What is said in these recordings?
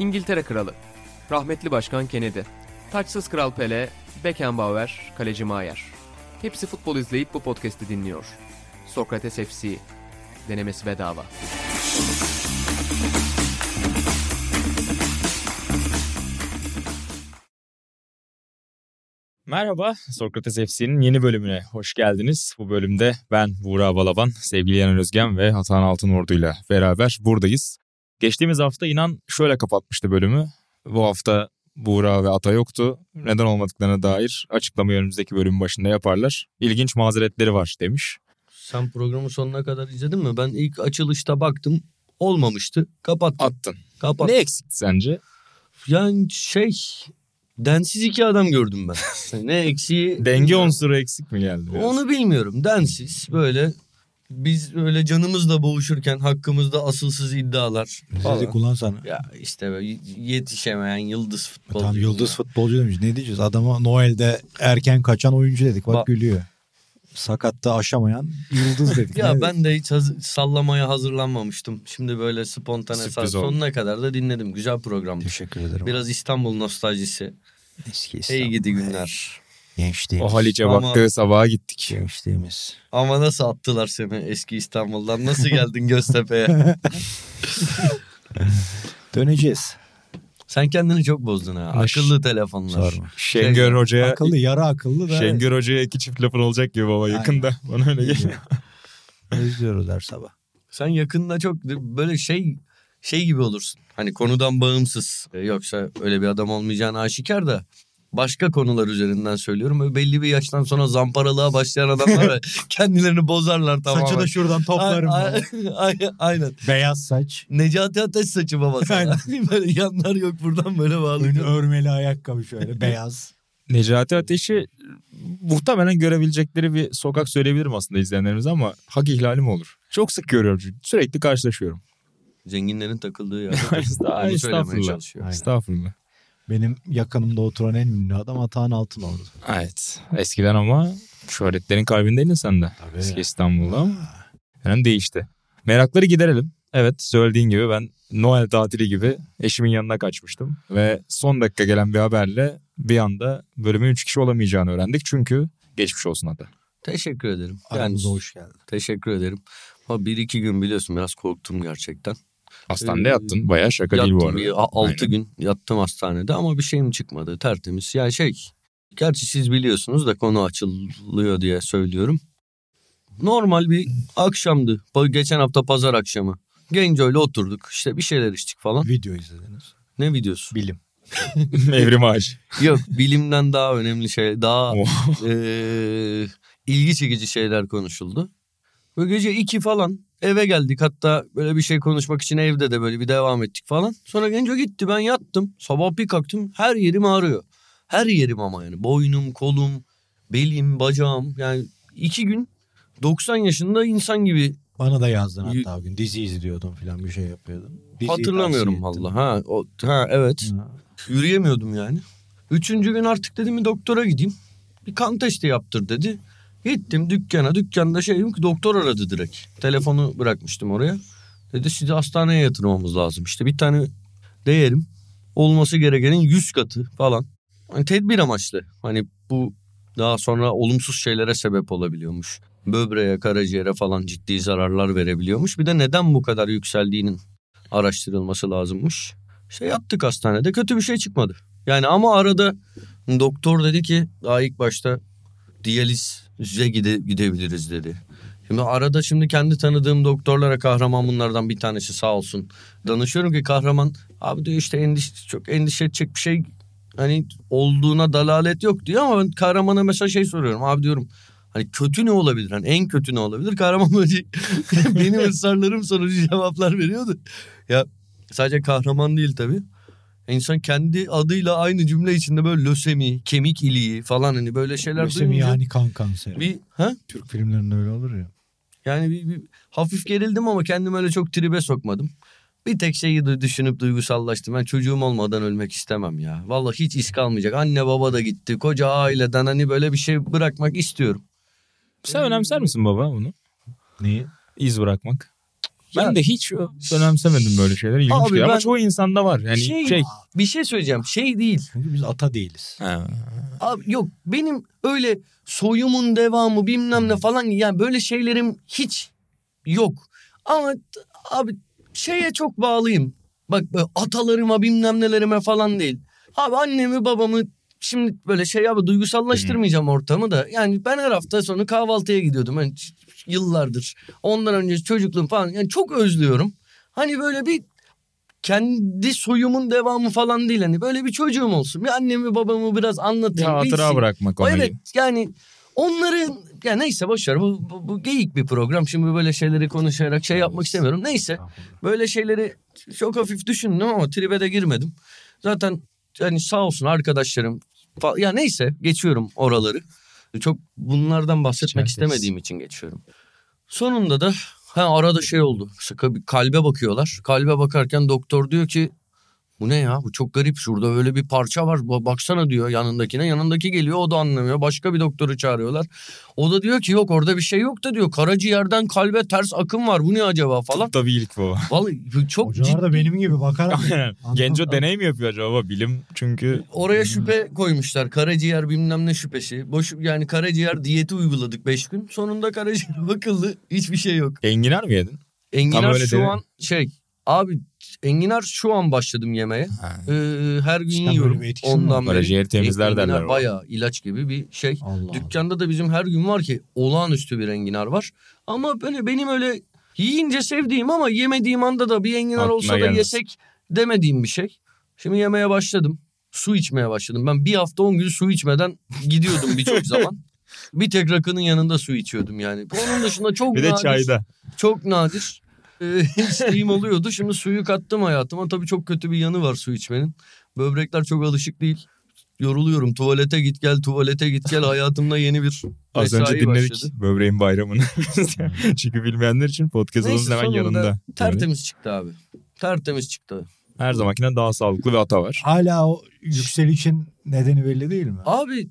İngiltere Kralı, rahmetli Başkan Kennedy, taçsız Kral Pele, Beckenbauer, Kaleci Maier. Hepsi futbol izleyip bu podcast'i dinliyor. Sokrates FC, denemesi bedava. Merhaba, Sokrates FC'nin yeni bölümüne hoş geldiniz. Bu bölümde ben Buğra Balaban, sevgili Yanan Özgen ve Hatan Altınordu ile beraber buradayız. Geçtiğimiz hafta inan şöyle kapatmıştı bölümü. Bu hafta Buğra ve Ata yoktu. Neden olmadıklarına dair açıklamayı önümüzdeki bölümün başında yaparlar. İlginç mazeretleri var demiş. Sen programı sonuna kadar izledin mi? Ben ilk açılışta baktım. Olmamıştı. Kapattım. Attın. Kapat. Ne eksikti sence? Yani şey densiz iki adam gördüm ben. ne eksiği? Denge unsuru eksik mi geldi? biraz? Onu bilmiyorum. Densiz böyle biz öyle canımızla boğuşurken hakkımızda asılsız iddialar falan. Dedik ulan sana. Ya işte böyle yetişemeyen yıldız futbolcu. Tam yıldız futbolcu demiş. Ne diyeceğiz? Adama Noel'de erken kaçan oyuncu dedik. Bak Bak. gülüyor. Sakatta aşamayan yıldız dedik. Ya Ne ben de hiç haz- sallamaya hazırlanmamıştım. Şimdi böyle spontane oldu. sonuna kadar da dinledim. Güzel programdı. Teşekkür ederim. Biraz İstanbul nostaljisi. eski Hey İstanbul. gidi günler. Gençliğimiz. O Haliç'e Ama- baktığı sabaha gittik. Gençliğimiz. Ama nasıl attılar seni eski İstanbul'dan? Nasıl geldin Göztepe'ye? Döneceğiz. Sen kendini çok bozdun ha. Akıllı telefonlar. Sorma. Şengör Hoca'ya Akıllı yarı akıllı da. Şengör Hoca'ya iki çift lafın olacak gibi baba yakında. Bana öyle geliyor. Özlüyoruz her sabah. Sen yakında çok böyle şey şey gibi olursun. Hani konudan bağımsız. Yoksa öyle bir adam olmayacağını aşikar da. Başka konular üzerinden söylüyorum. Böyle belli bir yaştan sonra zamparalığa başlayan adamlar var. kendilerini bozarlar tamamen. Saçı da şuradan toplarım. A- a- Aynen. Beyaz saç. Necati Ateş saçı baba sana. böyle yanlar yok buradan böyle Önü bağlı. örmeli ayakkabı şöyle beyaz. Necati Ateş'i muhtemelen görebilecekleri bir sokak söyleyebilirim aslında izleyenlerimiz ama hak ihlali mi olur? Çok sık görüyorum çünkü. Sürekli karşılaşıyorum. Zenginlerin takıldığı yerde. Estağfurullah. Estağfurullah. Benim yakınımda oturan en ünlü adam Atahan Altınordu. Evet. Eskiden ama şöhretlerin kalbindeydin sen de. Tabii. Eski İstanbul'da ama yani değişti. Merakları giderelim. Evet söylediğin gibi ben Noel tatili gibi eşimin yanına kaçmıştım. Ve son dakika gelen bir haberle bir anda bölümün 3 kişi olamayacağını öğrendik. Çünkü geçmiş olsun hatta. Teşekkür ederim. Yani Aramıza hoş geldin. teşekkür ederim. Ama bir iki gün biliyorsun biraz korktum gerçekten. Hastanede Ee, yattın. Bayağı şaka değil bu Yattım arada. bir a- altı Aynen. gün yattım hastanede ama bir şeyim çıkmadı tertemiz. Yani şey gerçi siz biliyorsunuz da konu açılıyor diye söylüyorum. Normal bir akşamdı. Geçen hafta pazar akşamı. Genco'yla oturduk işte bir şeyler içtik falan. Video izlediniz. Ne videosu? Bilim. Evrim ağacı. Yok bilimden daha önemli şey daha eee, ilgi çekici şeyler konuşuldu. Böyle gece iki falan eve geldik hatta böyle bir şey konuşmak için evde de böyle bir devam ettik falan. Sonra Genco gitti ben yattım sabah bir kalktım her yerim ağrıyor. Her yerim ama yani boynum kolum belim bacağım yani iki gün 90 yaşında insan gibi Bana da yazdın hatta o gün. Dizi izliyordum falan bir şey yapıyordum. Diziyi hatırlamıyorum valla ha, o, ha evet. Ha. Yürüyemiyordum yani. Üçüncü gün artık dedim bir doktora gideyim. Bir kan testi yaptır dedi. Gittim dükkana. Dükkanda şeyim ki doktor aradı direkt. Telefonu bırakmıştım oraya. Dedi sizi hastaneye yatırmamız lazım. İşte bir tane değerim olması gerekenin 100 katı falan. Hani tedbir amaçlı. Hani bu daha sonra olumsuz şeylere sebep olabiliyormuş. Böbreğe, karaciğere falan ciddi zararlar verebiliyormuş. Bir de neden bu kadar yükseldiğinin araştırılması lazımmış. İşte yattık hastanede kötü bir şey çıkmadı. Yani ama arada doktor dedi ki daha ilk başta diyalize gide, gidebiliriz dedi. Şimdi arada şimdi kendi tanıdığım doktorlara kahraman bunlardan bir tanesi sağ olsun. Danışıyorum ki kahraman abi diyor işte endiş, çok endişe edecek bir şey hani olduğuna dalalet yok diyor ama ben kahramana mesela şey soruyorum abi diyorum hani kötü ne olabilir hani en kötü ne olabilir kahraman böyle benim ısrarlarım sonucu cevaplar veriyordu. Ya sadece kahraman değil tabii. İnsan kendi adıyla aynı cümle içinde böyle lösemi, kemik iliği falan hani böyle şeyler Lösemi duyunca yani kan kanseri. bir ha Türk filmlerinde öyle olur ya. yani bir, bir hafif gerildim ama kendimi öyle çok tribe sokmadım. Bir tek şeyi düşünüp duygusallaştım. Ben çocuğum olmadan ölmek istemem ya. Vallahi hiç iz kalmayacak. Anne baba da gitti. Koca aileden hani böyle bir şey bırakmak istiyorum. Sen önemser misin baba bunu? Neyi? İz bırakmak. Ben Ya- de hiç önemsemedim böyle şeyler. İlginç Abi. Ama çoğu insanda var. Yani şey, şey. bir şey söyleyeceğim. Şey değil. Çünkü biz ata değiliz. Ha. Abi yok benim öyle soyumun devamı bilmem ne falan yani böyle şeylerim hiç yok. Ama abi şeye çok bağlıyım. Bak böyle atalarıma bilmem nelerime falan değil. Abi annemi babamı şimdi böyle şey abi duygusallaştırmayacağım ortamı da. Yani ben her hafta sonu kahvaltıya gidiyordum. Yani yıllardır. Ondan önce çocukluğum falan. Yani çok özlüyorum. Hani böyle bir kendi soyumun devamı falan değil. Hani böyle bir çocuğum olsun. Bir annemi babamı biraz Bir anlatayım. hatıra bilsin. bırakmak ona. Evet yani onların ya neyse boşver bu, bu, bu geyik bir program. Şimdi böyle şeyleri konuşarak şey yapmak istemiyorum. Neyse böyle şeyleri çok hafif düşündüm ama tribe de girmedim. Zaten yani sağ olsun arkadaşlarım ya neyse geçiyorum oraları. Çok bunlardan bahsetmek Çerkez. istemediğim için geçiyorum. Sonunda da ha arada şey oldu. Kalbe bakıyorlar. Kalbe bakarken doktor diyor ki bu ne ya? Bu çok garip. Şurada böyle bir parça var. Ba- baksana diyor yanındakine. Yanındaki geliyor o da anlamıyor. Başka bir doktoru çağırıyorlar. O da diyor ki yok orada bir şey yok. da diyor karaciğerden kalbe ters akım var. Bu ne acaba? Falan. Tıpta bir ilk bu. vallahi çok Hocalar da ciddi. benim gibi bakar. Genco deney mi yapıyor acaba? Bilim çünkü oraya şüphe koymuşlar. Karaciğer bilmem ne şüphesi. Boş yani karaciğer diyeti uyguladık 5 gün. Sonunda karaciğer bakıldı. Hiçbir şey yok. Enginar mı yedin? enginar öyle şu dedi. an şey abi enginar şu an başladım yemeye Ha. Ee, her gün İşte yiyorum bir ondan beri. Karaciğeri temizler Enginar derler. Bayağı ilaç gibi bir şey. Allah Allah. Dükkanda da bizim her gün var ki olağanüstü bir enginar var. Ama böyle benim öyle yiyince sevdiğim ama yemediğim anda da bir enginar Aklına olsa da gelmez. yesek demediğim bir şey. Şimdi yemeye başladım. Su içmeye başladım. Ben bir hafta on gün su içmeden gidiyordum birçok zaman. Bir tek rakının yanında su içiyordum yani. Onun dışında çok Bir de nadir. çayda. Çok nadir. Ee, içtiğim oluyordu. Şimdi suyu kattım hayatıma. Tabii çok kötü bir yanı var su içmenin. Böbrekler çok alışık değil. Yoruluyorum. Tuvalete git gel, tuvalete git gel. Hayatımda yeni bir Az önce dinledik başladı. böbreğin bayramını. Çünkü bilmeyenler için podcastımızın hemen yanında. Tertemiz çıktı abi. Tertemiz çıktı. Her zamankinden daha sağlıklı ve ata var. Hala o yükselişin nedeni belli değil mi? Abi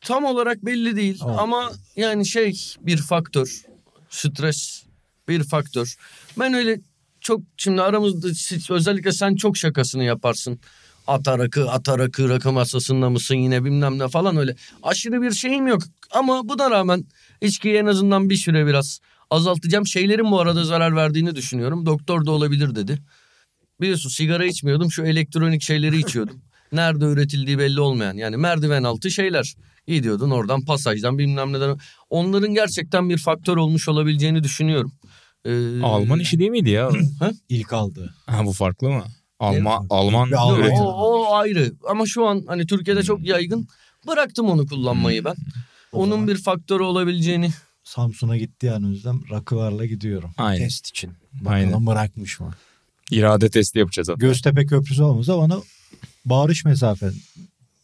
tam olarak belli değil Tamam. ama yani şey bir faktör. Stres bir faktör. Ben öyle çok şimdi aramızda özellikle sen çok şakasını yaparsın. Ata rakı, ata rakı, rakı masasında mısın yine bilmem ne falan öyle. Aşırı bir şeyim yok. Ama buna rağmen içkiyi en azından bir süre biraz azaltacağım. Şeylerin bu arada zarar verdiğini düşünüyorum. Doktor da olabilir dedi. Biliyorsun sigara içmiyordum şu elektronik şeyleri içiyordum. Nerede üretildiği belli olmayan yani merdiven altı şeyler. Gidiyordun oradan pasajdan bilmem neden. Onların gerçekten bir faktör olmuş olabileceğini düşünüyorum. Ee, Alman işi değil miydi ya? İlk aldı. ha bu farklı mı? Alman? Alman üretim. o, o ayrı ama şu an hani Türkiye'de çok yaygın. Bıraktım onu kullanmayı ben. O Onun zaman- bir faktörü olabileceğini. Samsun'a gittiği an Özlem rakılarla gidiyorum. Aynen. Test için. Bakalım Aynen. bırakmış mı? İrade testi yapacağız hatta. Göztepe Köprüsü olmasa bana bağırış mesafe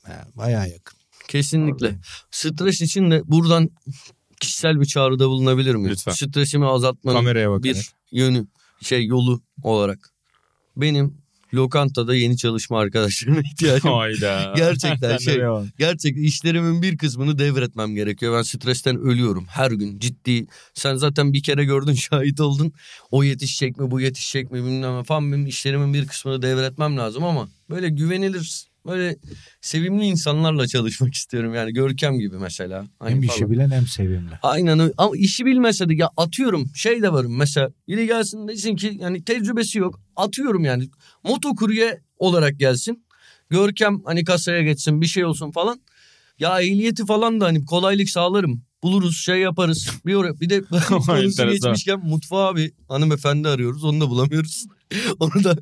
yani bayağı yakın. Kesinlikle. Stres için de buradan kişisel bir çağrıda bulunabilir miyim? Lütfen. Stresimi azaltmanın Kameraya bir yönü, şey yolu olarak. Benim lokantada yeni çalışma arkadaşlarıma ihtiyacım var. Gerçekten şey-. Gerçekten işlerimin bir kısmını devretmem gerekiyor. Ben stresten ölüyorum her gün ciddi. Sen zaten bir kere gördün şahit oldun. O yetişecek mi bu yetişecek mi bilmem falan. Benim işlerimin bir kısmını devretmem lazım ama böyle güvenilir böyle sevimli insanlarla çalışmak istiyorum. Yani Görkem gibi mesela. Hani hem falan. işi bilen hem sevimli. Aynen. Ama işi bilmese de ya atıyorum şey de varım mesela. Biri gelsin desin ki yani tecrübesi yok. Atıyorum yani motokurye olarak gelsin. Görkem hani kasaya geçsin bir şey olsun falan. Ya ehliyeti falan da hani kolaylık sağlarım. Buluruz şey yaparız. Bir oraya bir de konusu geçmişken mutfağa bir hanımefendi arıyoruz. Onu da bulamıyoruz. Onu da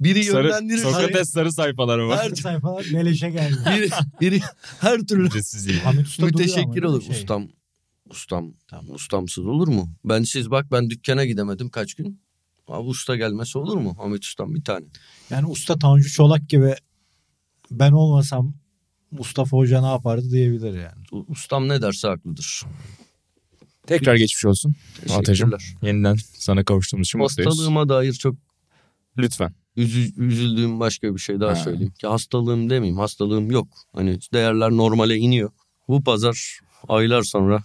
biri Sarı, yönlendirir. Sokrates sarı sayfaları var. Her- Her sayfa leşe geldi. biri, biri her türlü Müteşekkir olur. şey? Ustam. Ustam. Tamam. Ustamsız olur mu? Ben siz bak ben dükkana gidemedim kaç gün. Abi usta gelmesi olur mu? Ahmet Ustam bir tane. Yani usta Tanju Çolak gibi ben olmasam Mustafa Hoca ne yapardı diyebilir yani. Ustam ne derse haklıdır. Tekrar geçmiş olsun. Atacığım. Yeniden sana kavuştuğumuz için mutluyuz. Hastalığıma dair çok Lütfen. üzü- üzüldüğüm başka bir şey daha Ha. söyleyeyim. Ki hastalığım demeyeyim. Hastalığım yok. Hani değerler normale iniyor. Bu pazar aylar sonra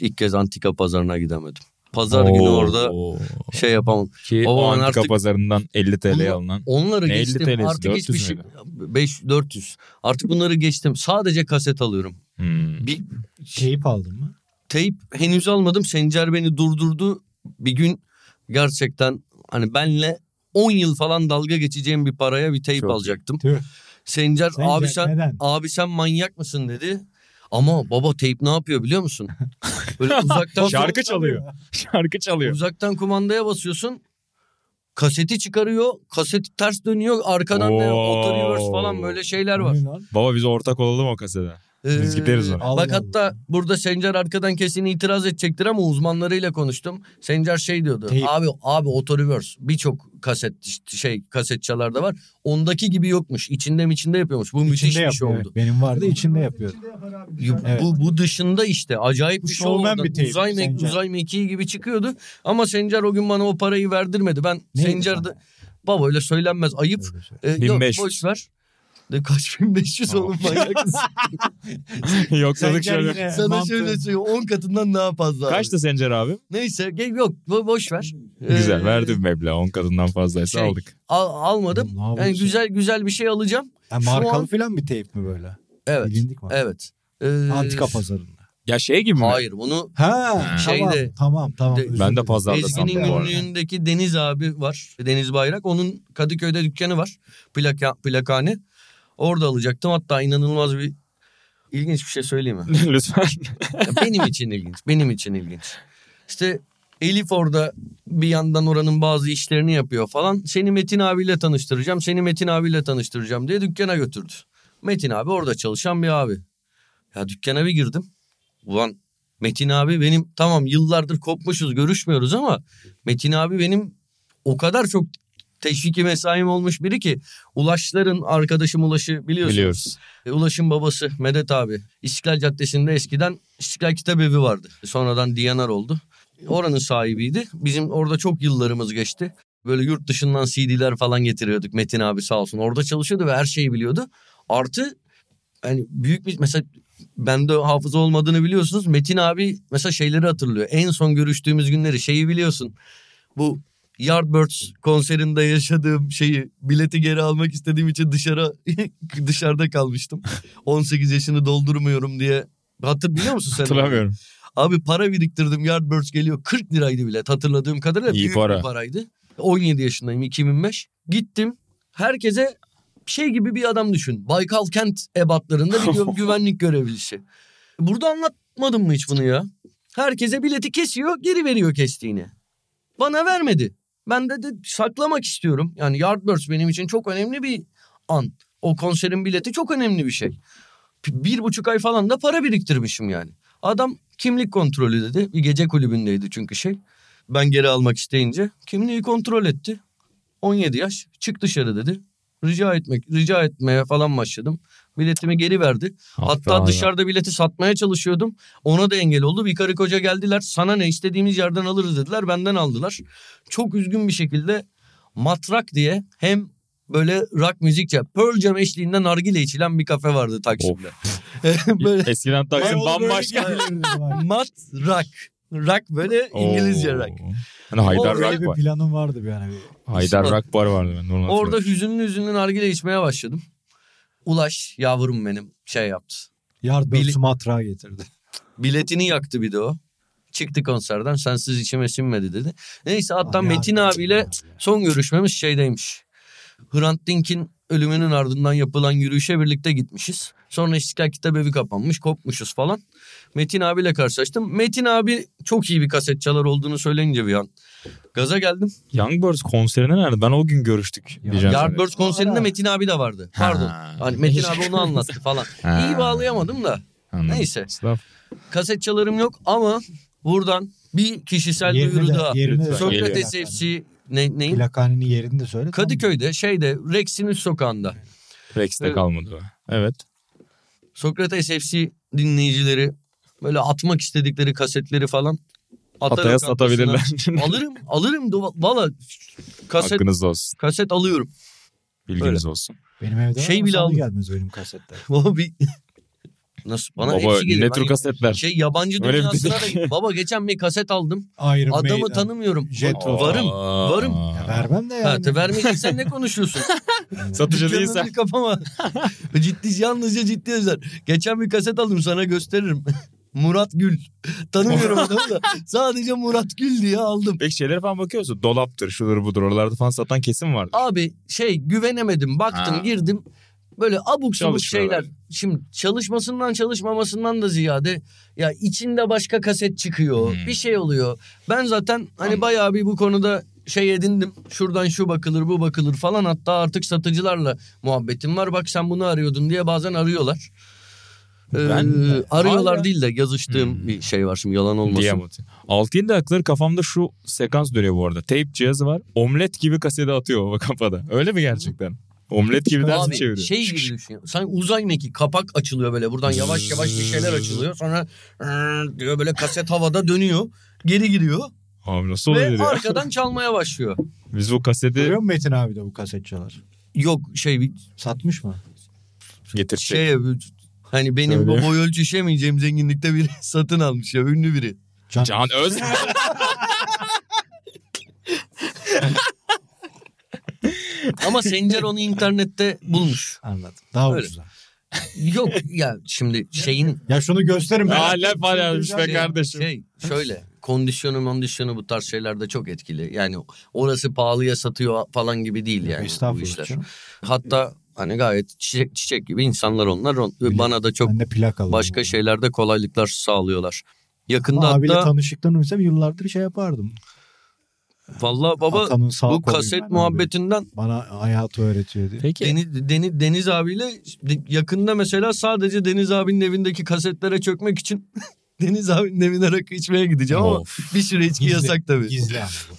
ilk kez antika pazarına gidemedim. Pazar günü orada Oo. şey yapamam. Ki O antika artık- pazarından 50 TL'ye Bunu- alınan. Onları Ne 50 geçtim. TL'si, Artık 400 hiçbir şey. müydü? 5 400. Artık bunları geçtim. Sadece kaset alıyorum. Hmm. Bir Keyif aldın mı? teyp henüz almadım. Sencer beni durdurdu. Bir gün gerçekten hani benle 10 yıl falan dalga geçeceğim bir paraya bir teyp Çok alacaktım. Tüh. Sencer Sence abi sen neden? abi sen manyak mısın dedi. Ama baba teyp ne yapıyor biliyor musun? Böyle uzaktan Şarkı çalıyor. Şarkı çalıyor. uzaktan kumandaya basıyorsun. Kaseti çıkarıyor. Kaset ters dönüyor. Arkadan da Oo. auto reverse falan böyle şeyler var. Ne? Baba biz ortak olalım o kasede. Biz gideriz ona. Allah Bak hatta burada Sencer arkadan kesin itiraz edecektir ama uzmanlarıyla konuştum. Sencer şey diyordu. Teyp. Abi abi auto reverse birçok kaset şey kasetçalarda var. Ondaki gibi yokmuş. İçinde mi içinde yapıyormuş. Bu müthiş İçinde bir şey yapıyor. oldu. evet. Benim vardı içinde yapıyordu. Evet. Bu bu dışında işte acayip bir şey oldu. Bir uzay, me- Sencer. uzay mekiği gibi çıkıyordu. Ama Sencer o gün bana o parayı verdirmedi. Ben Sencer'de baba öyle söylenmez ayıp. Öyle şey. Ee, yok 1500. boş ver. De kaç 1500 Tamam. oğlum manyak mısın? Yoksa şöyle. Sana mantığı- şöyle söyleyeyim 10 katından daha fazla. abi. Kaçtı Sencer abi? Neyse yok bo- boş ver. Güzel Ee, verdi bir meblağ. 10 kadından fazlaysa şey, aldık. al- almadım. Ne? Yani güzel güzel bir şey alacağım. Şu markalı an- falan bir teyp mi böyle? Evet. Bilindik mi? Evet. Ee, Antika pazarında. Ya şey gibi mi? Hayır bunu Ha, Şeyde- tamam tamam tamam. De- Ben de pazarda Ezgi'nin sandım bu arada. günlüğündeki Deniz abi var. Deniz Bayrak. Onun Kadıköy'de dükkanı var. Plaka, plakane. Orada alacaktım. Hatta inanılmaz bir ilginç bir şey söyleyeyim mi? Lütfen. Benim için ilginç. Benim için ilginç. İşte Elif orada bir yandan oranın bazı işlerini yapıyor falan. Seni Metin abiyle tanıştıracağım. Seni Metin abiyle tanıştıracağım diye dükkana götürdü. Metin abi orada çalışan bir abi. Ya dükkana bir girdim. Ulan Metin abi benim tamam yıllardır kopmuşuz görüşmüyoruz ama Metin abi benim o kadar çok teşviki mesaim olmuş biri ki Ulaşların arkadaşım Ulaş'ı biliyorsunuz. Biliyoruz. E, Ulaş'ın babası Medet abi. İstiklal Caddesi'nde eskiden İstiklal Kitap Evi vardı. Sonradan Diyanar oldu. Oranın sahibiydi. Bizim orada çok yıllarımız geçti. Böyle yurt dışından CD'ler falan getiriyorduk Metin abi sağ olsun. Orada çalışıyordu ve her şeyi biliyordu. Artı yani büyük bir mesela bende hafıza olmadığını biliyorsunuz. Metin abi mesela şeyleri hatırlıyor. En son görüştüğümüz günleri şeyi biliyorsun. Bu Yardbirds konserinde yaşadığım şeyi bileti geri almak istediğim için dışarı dışarıda kalmıştım. 18 yaşını doldurmuyorum diye. Hatır biliyor musun sen? Hatırlamıyorum. Abi para biriktirdim Yardbirds geliyor 40 liraydı bilet hatırladığım kadarıyla İyi büyük para. bir paraydı. 17 yaşındayım 2005. Gittim herkese şey gibi bir adam düşün. Baykal kent ebatlarında bir gü- güvenlik görevlisi. Burada anlatmadım mı hiç bunu ya? Herkese bileti kesiyor geri veriyor kestiğini. Bana vermedi. Ben de, de saklamak istiyorum. Yani Yardbirds benim için çok önemli bir an. O konserin bileti çok önemli bir şey. Bir buçuk ay falan da para biriktirmişim yani. Adam kimlik kontrolü dedi. Bir gece kulübündeydi çünkü şey. Ben geri almak isteyince kimliği kontrol etti. 17 yaş çık dışarı dedi. Rica etmek, rica etmeye falan başladım. Biletimi geri verdi. Hatta Hatta dışarıda bileti satmaya çalışıyordum. Ona da engel oldu. Bir karı koca geldiler. Sana ne istediğimiz yerden alırız dediler. Benden aldılar. Çok üzgün bir şekilde Matrak diye hem böyle rock müzikçe Pearl Jam eşliğinde nargile içilen bir kafe vardı Taksim'de. böyle Eskiden Taksim bambaşka. gelirdi bak. mat rock. Rock böyle İngilizce Oo. rock. Hani Haydar Orada Rock bir var. planım vardı bir hani. Haydar Rock Bar vardı ben. Orada hüzünlü hüzünlü nargile içmeye başladım. Ulaş yavrum benim şey yaptı. Yardbirds Bili- matrağı getirdi. Biletini yaktı bir de o. Çıktı konserden sensiz içime sinmedi dedi. Neyse hatta Abi Metin Yardbirds abiyle son görüşmemiz şeydeymiş. Hrant Dink'in ölümünün ardından yapılan yürüyüşe birlikte gitmişiz. Sonra İstiklal Kitap Evi kapanmış, kopmuşuz falan. Metin abiyle karşılaştım. Metin abi çok iyi bir kaset çalar olduğunu söyleyince bir an. Gaza geldim. Youngbirds konserine nerede? Ben o gün görüştük. Yardbirds konserinde Aa. Metin abi de vardı. Pardon. Ha. Hani Metin abi onu anlattı falan. Ha. İyi bağlayamadım da. Anladım. Neyse. Estağfurullah. Kaset çalarım yok ama buradan bir kişisel Yerini duyuru de- daha. yerini de Lütfen. söyle. Sokrates. FC ne, neyin? Plakhanenin yerini de söyle. tamam? Kadıköy'de şeyde Rex'in üst sokağında. Rex'te Evet. kalmadı o. Evet. Sokrates FC dinleyicileri böyle atmak istedikleri kasetleri falan Ataya satabilirler. alırım alırım valla kaset Hakkınız olsun. kaset alıyorum. Bilginiz olsun. Benim evde Şey bile aldım. gelmez benim kasetler. O bir Nasıl? Bana Baba hepsi geliyor. ne tür Ben kasetler? Şey yabancı Öyle dünyasına da... Baba geçen bir kaset aldım. Iron Adamı Maiden. tanımıyorum. Jetro. Varım. Varım. Ya vermem de yani. Ha, te vermeyeceksen ne konuşuyorsun? Satıcı değilsen. bir kapama. ciddi yalnızca ciddi özel. Geçen bir kaset aldım sana gösteririm. Murat Gül. Tanımıyorum adamı da. Sadece Murat Gül diye aldım. Peki şeylere falan bakıyorsun. Dolaptır, şudur budur. Oralarda falan satan kesim vardır. Abi şey güvenemedim. Baktım Ha. girdim. Böyle abuk sabuk şeyler. Şimdi çalışmasından çalışmamasından da ziyade ya içinde başka kaset çıkıyor. Hmm. Bir şey oluyor. Ben zaten hani Anladım. bayağı bir bu konuda şey edindim. Şuradan şu bakılır bu bakılır falan. Hatta artık satıcılarla muhabbetim var. Bak sen bunu arıyordun diye bazen arıyorlar. Ee, Ben de- arıyorlar Hala- değil de yazıştığım Hmm. bir şey var şimdi yalan olmasın. Diyemoti. 6-7 dakikaları kafamda şu sekans dönüyor bu arada. Tape cihazı var. Omlet gibi kaseti atıyor o kafada. Öyle mi gerçekten? Omlet gibi ders mi çeviriyor? şey gibi düşün. Sen uzay mekiği kapak açılıyor böyle buradan yavaş yavaş bir şeyler açılıyor. Sonra diyor böyle kaset havada dönüyor. Geri gidiyor Abi nasıl oluyor ve ya? arkadan çalmaya başlıyor. Biz bu kaseti Görüyor musun Metin abi de bu kaset çalar? Yok şey bir Satmış mı? getirecek. şey. Hani benim Söyle. bu boy ölçüşemeyeceğim zenginlikte biri satın almış ya ünlü biri. Can, Can Öz. Ama Sencer onu internette bulmuş. Anladım. Daha Öyle. ucuza. Yok ya şimdi şeyin Ya şunu gösterin. laf var yazmış be şey, kardeşim. şey şöyle kondisyonu kondisyonu bu tarz şeylerde çok etkili. Yani orası pahalıya satıyor falan gibi değil yani bu işler. canım. Hatta hani gayet çiçek, çiçek gibi insanlar onlar. On- Bana da çok plak başka şeylerde kolaylıklar sağlıyorlar. Yakında Ama abiyle hatta tanışıklarını bilsem yıllardır şey yapardım. Valla baba sağ bu kaset ben abi. muhabbetinden Bana hayatı öğretiyor diye. Peki. Deniz, Deniz, Deniz abiyle yakında mesela sadece Deniz abinin evindeki kasetlere çökmek için Deniz abinin evine rakı içmeye gideceğim ama Of. bir süre içki Gizli, yasak tabii. Gizli ama bu.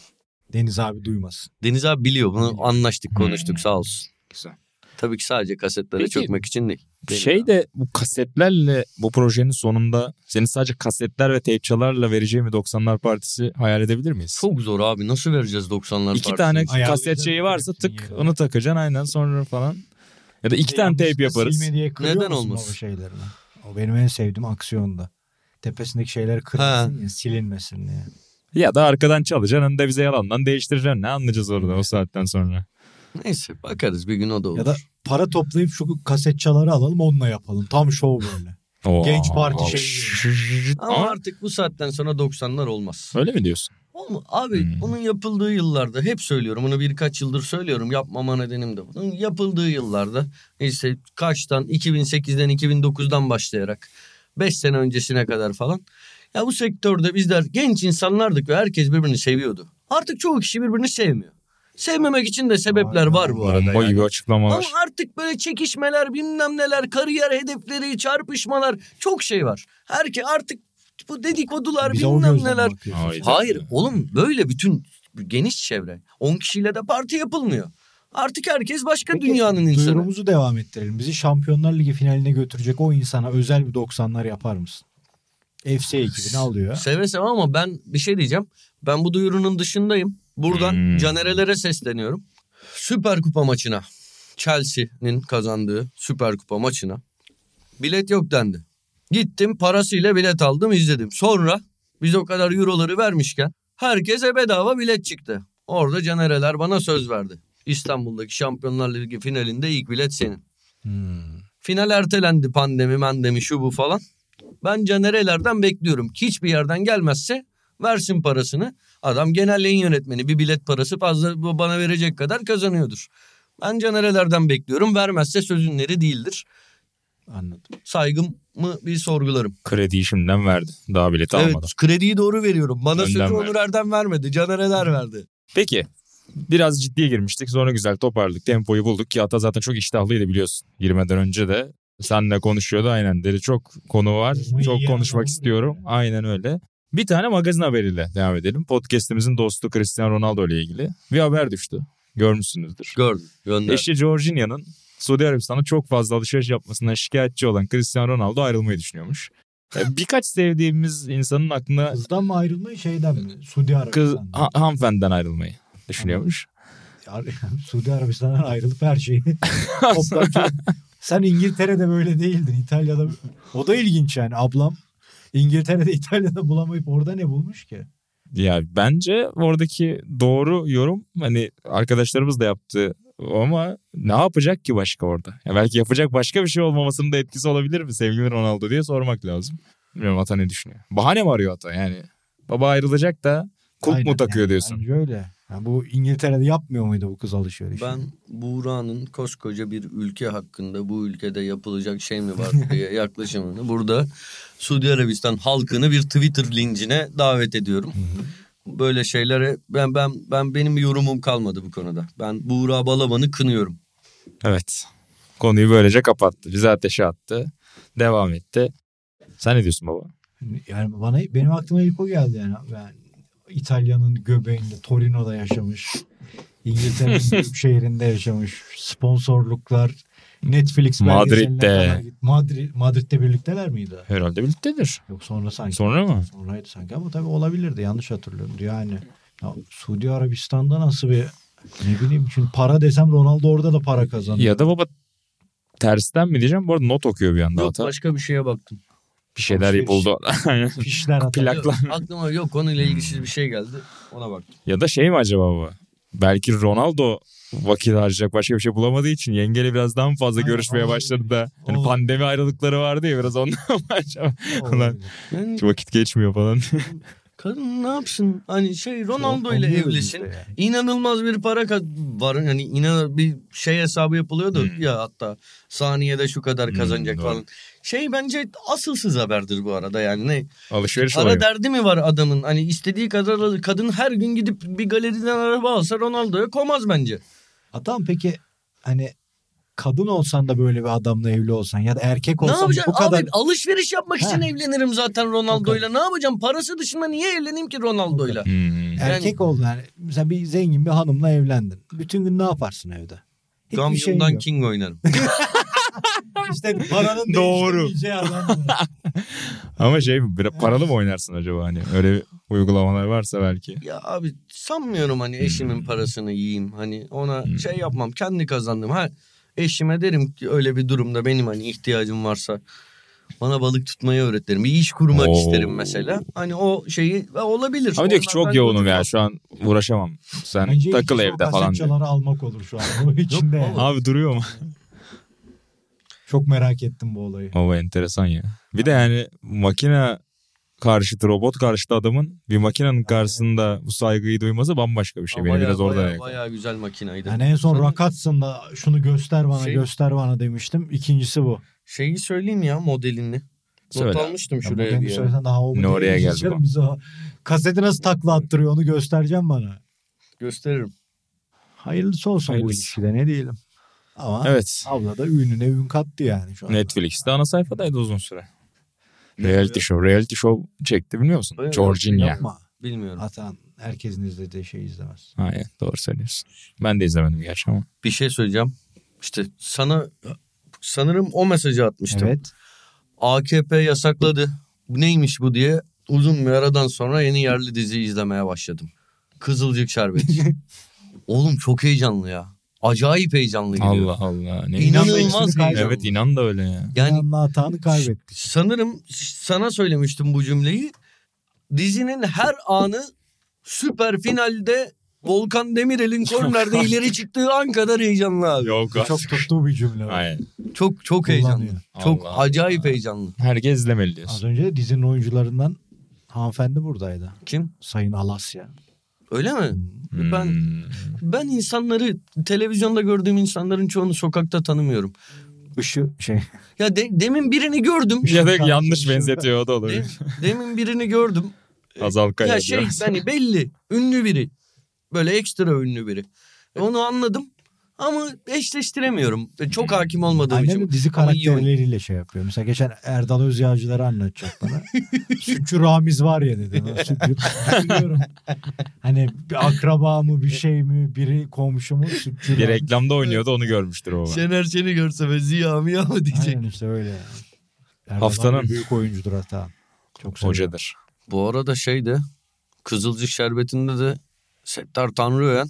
Deniz abi duymasın. Deniz abi biliyor bunu anlaştık konuştuk Hmm. sağ olsun. Güzel. Tabii ki sadece kasetlere Peki, çökmek için değil. Deniz Şey de bu kasetlerle bu projenin sonunda senin sadece kasetler ve teypçalarla vereceğim bir 90'lar partisi hayal edebilir miyiz? Çok zor abi nasıl vereceğiz 90'lar İki partisini? tane kaset şeyi varsa tık yere. onu takacaksın aynen sonra falan. Ya da iki tane Yanlışlıkla teyp yaparız. Neden olmasın? O şeylerini. O benim en sevdiğim aksiyonda. Tepesindeki şeyleri kırmasın ya silinmesin diye. Ya da arkadan çalacaksın onu da bize yalandan değiştireceksin. Ne anlayacağız orada o saatten sonra. Neyse bakarız bir gün o da olur. Ya da para toplayıp şu kasetçaları alalım onunla yapalım. Tam şov böyle. Oo. Genç parti şeyi. Ama Ama artık bu saatten sonra 90'lar olmaz. öyle mi diyorsun? Olma, abi Hmm. bunun yapıldığı yıllarda hep söylüyorum bunu birkaç yıldır söylüyorum yapmama nedenim de bunun yapıldığı yıllarda işte kaçtan 2008'den 2009'dan başlayarak 5 sene öncesine kadar falan ya bu sektörde bizler genç insanlardık ve herkes birbirini seviyordu. Artık çoğu kişi birbirini sevmiyor. Sevmemek için de sebepler Aynen. var bu arada. Bomba yani. gibi açıklamalar. Ama artık böyle çekişmeler bilmem neler kariyer hedefleri çarpışmalar çok şey var. Herke artık bu dedikodular Bize bilmem neler. Hayır. Hayır oğlum böyle bütün geniş çevre. 10 kişiyle de parti yapılmıyor. Artık herkes başka Peki, dünyanın insanı. Duyurumuzu devam ettirelim. Bizi Şampiyonlar Ligi finaline götürecek o insana özel bir 90'lar yapar mısın? FC ekibini alıyor. Seve seve ama ben bir şey diyeceğim. Ben bu duyurunun dışındayım. Buradan Hmm. Canerelere sesleniyorum. Süper Kupa maçına. Chelsea'nin kazandığı Süper Kupa maçına. Bilet yok dendi. Gittim parasıyla bilet aldım izledim. Sonra biz o kadar euroları vermişken herkese bedava bilet çıktı. Orada Canereler bana söz verdi. İstanbul'daki Şampiyonlar Ligi finalinde ilk bilet senin. Hmm. Final ertelendi pandemi mandemi şu bu falan. Ben Canereler'den bekliyorum. Hiçbir yerden gelmezse versin parasını. Adam genel yayın yönetmeni bir bilet parası fazla bu bana verecek kadar kazanıyordur. Ben Canereler'den bekliyorum. Vermezse sözün neri değildir. Anladım. Saygımı bir sorgularım. Krediyi şimdiden verdi. Daha bileti Evet almadan. krediyi doğru veriyorum. Bana Önden sözü ver. Onur Erdem vermedi. Canereler verdi. Peki. Biraz ciddiye girmiştik. Sonra güzel toparladık. Tempoyu bulduk ki Ata zaten çok iştahlıydı biliyorsun. Girmeden önce de senle konuşuyordu aynen. Dedi çok konu var. Ama çok konuşmak istiyorum. Aynen öyle. Bir tane magazin haberiyle devam edelim. Podcast'imizin dostu Cristiano Ronaldo ile ilgili bir haber düştü. Görmüşsünüzdür. Gördüm. Gönder. Eşi Jorginho'nun Suudi Arabistan'da çok fazla alışveriş yapmasından şikayetçi olan Cristiano Ronaldo ayrılmayı düşünüyormuş. E, Birkaç sevdiğimiz insanın aklına Kızdan mı ayrılmayı şeyden mi? Suudi kız Arabistan'dan. ha, hanımefendiden ayrılmayı düşünüyormuş. Suudi Arabistan'dan ayrılıp her şeyi çok Sen İngiltere'de böyle değildin. İtalya'da o da ilginç yani. Ablam İngiltere'de İtalya'da bulamayıp orada ne bulmuş ki? Ya bence oradaki doğru yorum hani arkadaşlarımız da yaptı ama ne yapacak ki başka orada? Ya belki yapacak başka bir şey olmamasının da etkisi olabilir mi sevgili Ronaldo diye sormak lazım. Bilmiyorum Ata ne düşünüyor? Bahane mi arıyor Ata yani? Baba ayrılacak da kulp Aynen mu takıyor yani. diyorsun? Bence öyle. Yani bu İngiltere'de yapmıyor muydu bu kız alışverişi? Ben Buğra'nın koskoca bir ülke hakkında bu ülkede yapılacak şey mi var diye yaklaşımını burada Suudi Arabistan halkını bir Twitter lincine davet ediyorum. Böyle şeylere ben ben ben benim yorumum kalmadı bu konuda. Ben Buğra Balaban'ı kınıyorum. Evet. Konuyu böylece kapattı. Bizi ateşe attı. Devam etti. Sen ne diyorsun baba? Yani bana benim aklıma ilk o geldi yani. Ben İtalya'nın göbeğinde Torino'da yaşamış. İngiltere'nin büyük şehrinde yaşamış. Sponsorluklar Netflix Madrid'de. Madrid, Madrid'de birlikteler miydi? Herhalde birliktedir. Yok sonra sanki. Sonra mı? Sonraydı sanki ama tabii olabilirdi yanlış hatırlıyorum. Yani ya Suudi Arabistan'da nasıl bir ne bileyim şimdi para desem Ronaldo orada da para kazanıyor. Ya da baba tersten mi diyeceğim? Bu arada not okuyor bir anda Yok Ata. başka bir şeye baktım. Bir şeyler buldu. Fişler atar. Plak- Yok, aklıma yok konuyla ilgisiz bir şey geldi. Ona baktım. ya da şey mi acaba bu? Belki Ronaldo vakit harcayacak başka bir şey bulamadığı için yengeyle biraz daha mı fazla Aynen, görüşmeye olabilir. başladı da. Hani Olabilir. pandemi ayrılıkları vardı ya biraz ondan mı acaba? Ulan Yani vakit geçmiyor falan. kadın ne yapsın? Hani şey Ronaldo ile evlisin. işte yani. İnanılmaz bir para var. Yani inan bir şey hesabı yapılıyordu Hmm. ya hatta saniyede şu kadar kazanacak doğru. falan. Şey bence asılsız haberdir bu arada yani ne Alışveriş para olayı. derdi mi var adamın? Hani istediği kadar kadın her gün gidip bir galeriden araba alsa Ronaldo'ya komaz bence. Atam peki hani kadın olsan da böyle bir adamla evli olsan ya da erkek Ne olsan yapacaksın? bu kadar Abi alışveriş yapmak için Ha. evlenirim zaten Ronaldo'yla. Ne yapacağım? Parası dışında niye evleneyim ki Ronaldo'yla? Hmm. erkek oldun yani mesela bir zengin bir hanımla evlendin. Bütün gün ne yaparsın evde? Hiçbir şey. King oynarım. İşte paranın Doğru. Ama şey paralı mı oynarsın acaba hani öyle uygulamalar varsa belki. Ya abi sanmıyorum hani eşimin parasını yiyeyim. Hani ona Hmm. şey yapmam. Kendi kazandım. Ha eşime derim ki öyle bir durumda benim hani ihtiyacım varsa bana balık tutmayı öğretirim. Bir iş kurmak Oo. isterim mesela. Hani o şeyi ve olabilir. Ama diyor ki çok yoğunum ya şu an uğraşamam. Sen Bence takıl evde falan kasetçaları almak olur şu an. İçinde. Yok, yani. Abi duruyor mu? Çok merak ettim bu olayı. Baba enteresan ya. Bir de yani makine karşıtı robot karşıtı adamın bir makinenin karşısında bu saygıyı duyması bambaşka bir şey. Ama Beni bayağı, biraz orada bayağı, bayağı güzel makinaydı. Yani en son Sana Rakatsın'da şunu göster bana Şey- göster bana demiştim. İkincisi bu. Şeyi söyleyeyim ya modelini. Not Söyle. almıştım Ya şuraya bir yere. daha o Ne oraya geldi bu? Bize o kaseti nasıl takla attırıyor onu göstereceğim bana. Gösteririm. Hayırlısı olsun bu Hayırlısı. ilişkide ne diyelim. Ama Evet. abla da ününe ün kattı yani şu an. Netflix'te ana sayfadaydı uzun süre. Reality show. Reality show çekti biliyor musun? Georgina. Yapma. Bilmiyorum. Atan herkesin izlediği şey izlemez. Aynen doğru söylüyorsun. Ben de izlemedim gerçi ama. Bir şey söyleyeceğim. İşte sana sanırım o mesajı atmıştım. Evet. AKP yasakladı. Bu neymiş bu diye uzun bir aradan sonra yeni yerli dizi izlemeye başladım. Kızılcık Şerbeti. Oğlum çok heyecanlı ya. Acayip heyecanlı gidiyor. Allah Allah. Ne İnanılmaz heyecanlı. Evet inan da öyle ya. Yani hatanı kaybettik. sanırım sana söylemiştim bu cümleyi. Dizinin her anı süper finalde Volkan Demirel'in kornerde ileri çıktığı an kadar heyecanlı abi. Yok Çok tuttuğu bir cümle. Aynen. Çok çok heyecanlı. Çok Allah acayip Allah. heyecanlı. Herkes izlemeli Az diyorsun. önce de dizinin oyuncularından hanımefendi buradaydı. Kim? Sayın Alasya. Öyle mi? Ben Hmm. ben insanları televizyonda gördüğüm insanların çoğunu sokakta tanımıyorum. Işığı şey. Ya de- demin birini gördüm. Ya da yanlış benzetiyor o da De- olabilir. demin birini gördüm. Azal Kaya ya şey biraz. hani belli. Ünlü biri. Böyle ekstra ünlü biri. Onu anladım. Ama eşleştiremiyorum. Çok hakim olmadığım Annem için. de dizi karakterleriyle şey yapıyor. Mesela geçen Erdal Özyağcıları anlatacak bana. Sütçü Ramiz var ya dedi. Ben Sütçü biliyorum. Hani bir akraba mı bir şey mi biri komşu mu sütçü Bir Ramiz. reklamda oynuyordu onu görmüştür o. Şener Şen'i görse ve Ziya Miya mı diyecek. Aynen işte öyle. yani. Erdal Haftanın- büyük oyuncudur hatta. Çok seviyorum. Hocadır. Bu arada şey de Kızılcık Şerbeti'nde de Settar Tanrıören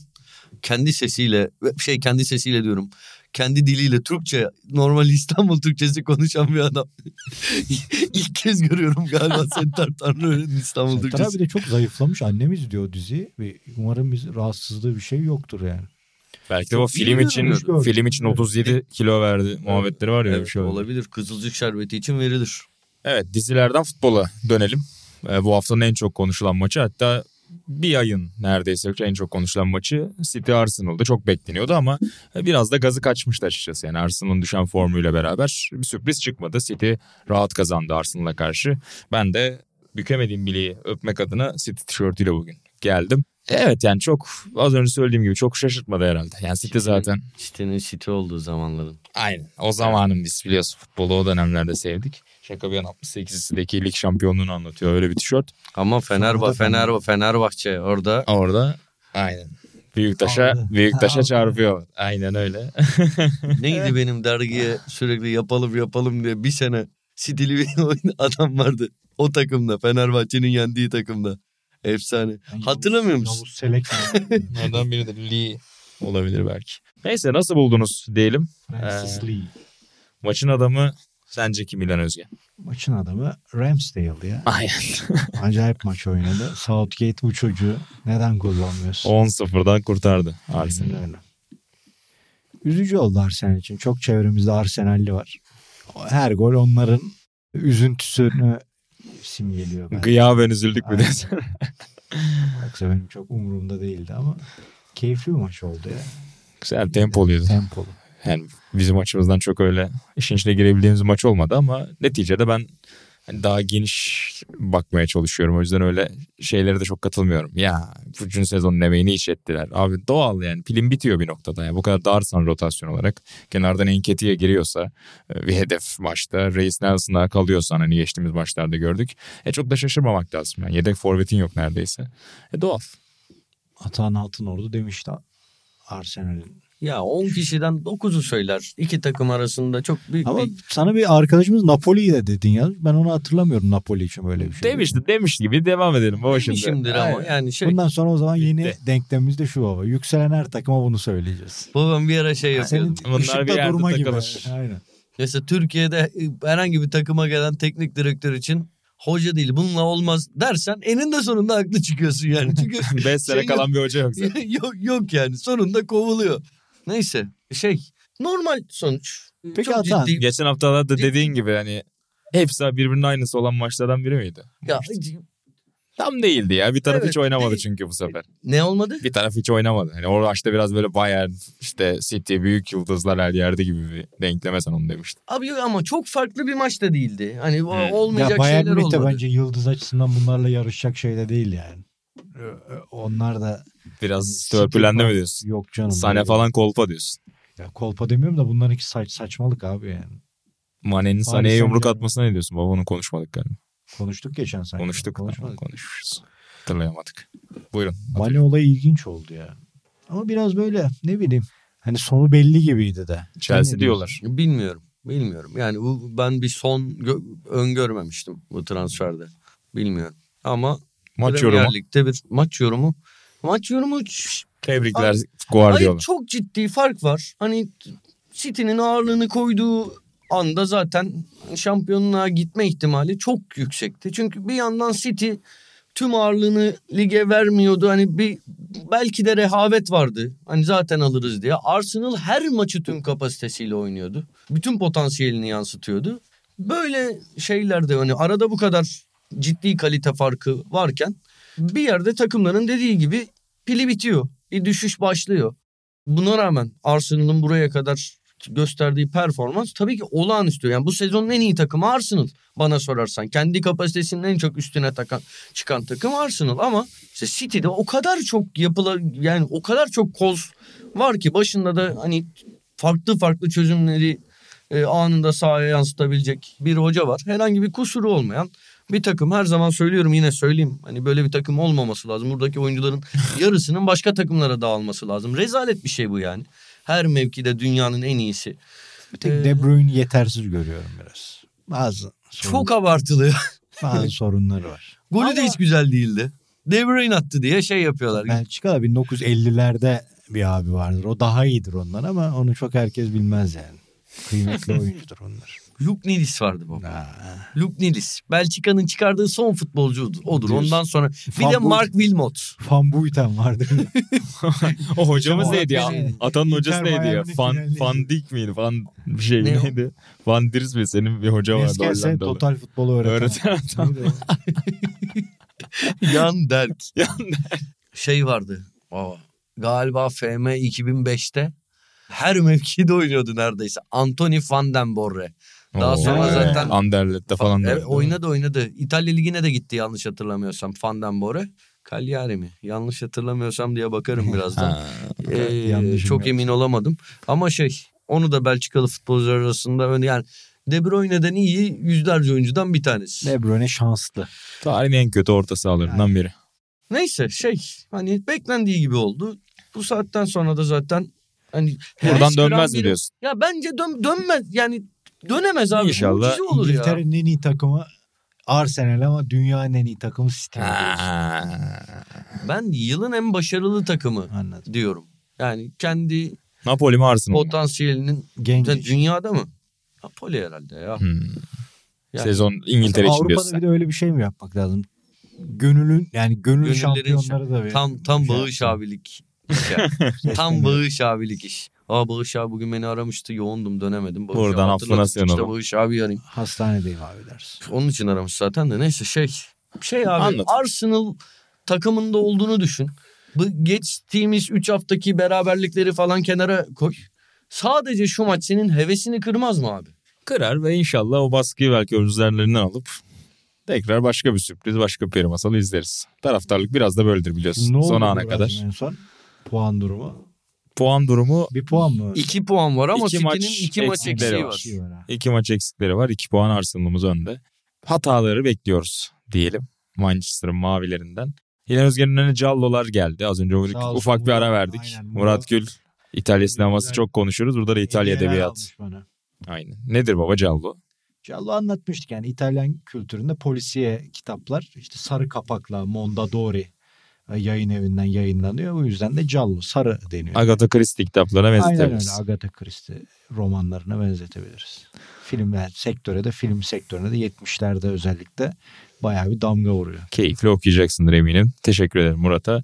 kendi sesiyle şey kendi sesiyle diyorum. kendi diliyle Türkçe normal İstanbul Türkçesi konuşan bir adam. İlk kez görüyorum galiba Settar Tanrıören'in İstanbul Settar Türkçesi. abi de çok zayıflamış. Annemiz izliyor diziyi ve umarım biz rahatsızlığı bir şey yoktur yani. Belki de o film için film için 37 kilo verdi muhabbetleri var ya Evet, bir şey oldu. olabilir. Kızılcık şerbeti için verilir. Evet dizilerden futbola dönelim. Ee, bu haftanın en çok konuşulan maçı hatta bir ayın neredeyse en çok konuşulan maçı City Arsenal'da çok bekleniyordu ama biraz da gazı kaçmıştı açıkçası. Yani Arsenal'ın düşen formuyla beraber bir sürpriz çıkmadı. City rahat kazandı Arsenal'a karşı. Ben de bükemediğim bileği öpmek adına City tişörtüyle bugün geldim. Evet yani çok az önce söylediğim gibi çok şaşırtmadı herhalde. Yani City zaten City'nin City olduğu zamanların. Aynen. O zamanın biz biliyorsun futbolu o dönemlerde sevdik. Şaka bir yana 68'deki lig şampiyonluğunu anlatıyor öyle bir tişört. Ama Fenerbahçe, Fenerbahçe, Fenerbahçe orada Orada aynen. Büyüktaş'a. Büyüktaş'a çarpıyor. Aynen öyle. neydi benim dergiye sürekli yapalım yapalım diye bir sene City'li bir adam vardı. O takımda Fenerbahçe'nin yendiği takımda. Efsane. Yani Hatırlamıyor musun? Yavuz Selek Ondan biri de Lee olabilir belki. Neyse nasıl buldunuz diyelim. Francis Ee, Lee. Maçın adamı sence kim İlhan Özge? Maçın adamı Ramsdale'dı ya. Aynen. Acayip maç oynadı. Southgate bu çocuğu neden kullanmıyorsun? 10-0'dan kurtardı Arsenal. Aynen öyle. Üzücü oldu Arsenal için. Çok çevremizde Arsenalli var. Her gol onların üzüntüsünü simgeliyor. bence. Gıyaben üzüldük bir de. Aynen. Yoksa benim çok umurumda değildi ama keyifli bir maç oldu ya. Güzel tempoluydu. Tempolu. Yani bizim açımızdan çok öyle işin içine girebildiğimiz maç olmadı ama neticede ben hani daha geniş bakmaya çalışıyorum. O yüzden öyle şeylere de çok katılmıyorum. Ya bütün sezonun emeğini iş ettiler. Abi doğal yani pilin bitiyor bir noktada. Yani bu kadar darsan rotasyon olarak kenardan Enketi'ye giriyorsa e, bir hedef maçta Reis Nelson'a kalıyorsan hani geçtiğimiz maçlarda gördük. E çok da şaşırmamak lazım. Yani yedek forvetin yok neredeyse. E doğal. Atan Altınordu demişti Arsenal'in. Ya 10 kişiden 9'u söyler. İki takım arasında çok büyük Ama bir... sana bir arkadaşımız Napoli'yi de dedin ya. Ben onu hatırlamıyorum Napoli için böyle bir şey. Demişti demiş gibi devam edelim. Baba şimdi. Demişimdir ama yani şey... Bundan sonra o zaman yeni Bitti. denklemimiz de şu baba. Yükselen her takıma bunu söyleyeceğiz. Babam bir ara şey yapıyordu. Senin Bunlar bir yerde durma gibi. takılır. Aynen. Mesela Türkiye'de e, herhangi bir takıma gelen teknik direktör için hoca değil bununla olmaz dersen eninde sonunda haklı çıkıyorsun yani. Çünkü 5 sene Şey kalan bir hoca yok zaten. yok, yok yani sonunda kovuluyor. Neyse şey normal sonuç. Peki Çok Atan, ciddi. Geçen haftalarda dediğin gibi hani hepsi birbirinin aynısı olan maçlardan biri miydi? Ya, Tam değildi ya. Bir taraf Evet, hiç oynamadı değil. çünkü bu sefer. ne olmadı? Bir taraf hiç oynamadı. Hani o maçta biraz böyle Bayern, işte City, büyük yıldızlar her yerde gibi bir denkleme sen onu demiştin. Abi yok ama çok farklı bir maç da değildi. Hani Hmm. olmayacak ya Bayern şeyler Münih de olmadı. bence yıldız açısından bunlarla yarışacak şey de değil yani. Ee, Onlar da Biraz törpülendi mi falan- diyorsun? Yok canım. Sane Böyle- falan kolpa diyorsun. Ya kolpa demiyorum da bunların iki saç, saçmalık abi yani. Mane'nin Saint yumruk Germain. atmasına ne diyorsun? Baba onu konuşmadık galiba. Konuştuk geçen sanki. Konuştuk. Konuşmadık. Konuşuruz. Hatırlayamadık. Buyurun. Mane olayı ilginç oldu ya. Ama biraz böyle ne bileyim. Hani sonu belli gibiydi de. Chelsea diyorlar. Bilmiyorum. Bilmiyorum. Yani bu ben bir son gö- öngörmemiştim bu transferde. Bilmiyorum. Ama Maç Premier yorumu. Lig'de bir maç yorumu. Maç yorumu Tebrikler Hayır, Guardiola. çok ciddi fark var. Hani City'nin ağırlığını koyduğu anda zaten şampiyonluğa gitme ihtimali çok yüksekti. Çünkü bir yandan City tüm ağırlığını lige vermiyordu. Hani bir belki de rehavet vardı. Hani zaten alırız diye. Arsenal her maçı tüm kapasitesiyle oynuyordu. Bütün potansiyelini yansıtıyordu. Böyle şeylerde hani arada bu kadar ciddi kalite farkı varken bir yerde takımların dediği gibi pili bitiyor. Bir düşüş başlıyor. Buna rağmen Arsenal'ın buraya kadar gösterdiği performans tabii ki olağanüstü. Yani bu sezonun en iyi takımı Arsenal bana sorarsan. Kendi kapasitesinin en çok üstüne takan, çıkan takım Arsenal ama işte City'de o kadar çok yapılar yani o kadar çok koz var ki başında da hani farklı farklı çözümleri e, anında sahaya yansıtabilecek bir hoca var. Herhangi bir kusuru olmayan bir takım her zaman söylüyorum yine söyleyeyim. Hani böyle bir takım olmaması lazım. Buradaki oyuncuların yarısının başka takımlara dağılması lazım. Rezalet bir şey bu yani. Her mevkide dünyanın en iyisi. Bir tek Ee, De Bruyne'i yetersiz görüyorum biraz. Bazı sorun, Çok abartılı. bazı sorunları var. Golü de Ama- hiç güzel değildi. De Bruyne attı diye şey yapıyorlar. Belçika'da 1950'lerde bir abi vardır. O daha iyidir ondan ama onu çok herkes bilmez yani. Kıymetli oyuncudur onlar. Luke Nilis vardı baba. Ha. Luke Nilis. Belçika'nın çıkardığı son futbolcu odur. Diyorsun. Ondan sonra bir Van de Boy- Mark Wilmot. Van Buyten vardır. O hocamız O neydi ya? beni- Atanın hocası neydi ya? Van, Van Dijk miydi? Van bir şey Ne o? neydi? Van Dries mi? Senin bir hoca vardı Eski sen Hollandalı. total futbolu öğreten. Öğreten adam. Neydi o? Jan Derk. Şey vardı. O, galiba FM 2005'te her mevkide oynuyordu neredeyse. Anthony van den Borre. Daha Oo, sonra zaten- Anderlet'te falan da Evet, oynadı. oynadı oynadı. İtalya Ligi'ne de gitti yanlış hatırlamıyorsam Van den Borre. Cagliari mi? Yanlış hatırlamıyorsam diye bakarım birazdan. Ha. Ee, Yanlışım çok yok. emin olamadım. Ama şey onu da Belçikalı futbolcular arasında ön yani De Bruyne'den iyi yüzlerce oyuncudan bir tanesi. De Bruyne şanslı. Tarihin en kötü orta sahalarından biri. Neyse şey hani beklendiği gibi oldu. Bu saatten sonra da zaten hani Buradan heves dönmez kıran mi biri- diyorsun? Ya bence dön, dönmez yani dönemez abi. İnşallah Mucize olur. İngiltere'nin en iyi takımı Arsenal ama dünyanın en iyi takımı City. Ben yılın en başarılı takımı Anladım. diyorum. Yani kendi Napoli mi Arsenal potansiyelinin Genç. Ya dünyada mı? Napoli herhalde ya. Hmm. Yani- Sezon İngiltere için Avrupa'da diyorsun. bir de öyle bir şey mi yapmak lazım? Gönülün yani gönül şampiyonları da bir. Tam tam şey bağış abilik. iş ya. tam bağış abilik iş. Aa Bağış abi bugün beni aramıştı yoğundum dönemedim. Bağış Buradan affına hatırladık. İşte sığınalım. Bağış abi arayayım. Hastanedeyim abi dersin. Onun için aramış zaten de neyse şey. Şey abi Anladım. Arsenal takımında olduğunu düşün. Bu geçtiğimiz 3 haftaki beraberlikleri falan kenara koy. Sadece şu maç senin hevesini kırmaz mı abi? Kırar ve inşallah o baskıyı belki üzerlerinden alıp tekrar başka bir sürpriz, başka bir peri masalı izleriz. Taraftarlık biraz da böyledir biliyorsun. Ne Son ana kadar. En son puan durumu. Puan durumu Bir puan mı? 2 puan var ama İki City'nin maç 2 maç eksikleri eksiği var. var. iki maç eksikleri var. 2 puan Arsenal'ımız önde. Hataları bekliyoruz diyelim. Manchester'ın mavilerinden. İlhan Özgen'in önüne Callo'lar geldi. Az önce olsun ufak bir ara verdik. Aynen, Murat Murat. Gül İtalya sineması çok konuşuruz. Burada da İtalya edebiyat. Aynen. Nedir baba Callo? Callo anlatmıştık yani İtalyan kültüründe polisiye kitaplar işte sarı kapakla Mondadori yayın evinden yayınlanıyor. O yüzden de Callo sarı deniyor. Agatha Christie kitaplarına Aynen öyle benzetebiliriz. Agatha Christie romanlarına benzetebiliriz. Film yani sektöre de film sektörüne de 70'lerde özellikle bayağı bir damga vuruyor. Keyifli okuyacaksındır eminim. Teşekkür ederim Murat'a.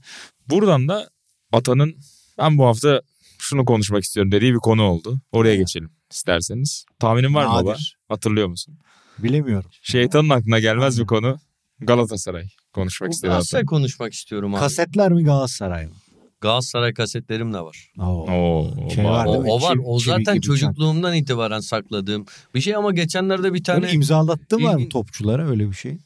Buradan da Atan'ın ben bu hafta şunu konuşmak istiyorum dediği bir konu oldu. Oraya geçelim isterseniz. Tahminin var mı baba? Hatırlıyor musun? Bilemiyorum. Şeytanın aklına gelmez Aynen. bir konu. Galatasaray konuşmak istedi Galatasaray konuşmak istiyorum abi. Kasetler mi Galatasaray mı? Galatasaray kasetlerim de var. Oo. Oo, Şey var. O, değil mi? o var. O zaten çocukluğumdan itibaren sakladığım bir şey ama geçenlerde bir Böyle tane imzalattın var mı topçulara öyle bir şey?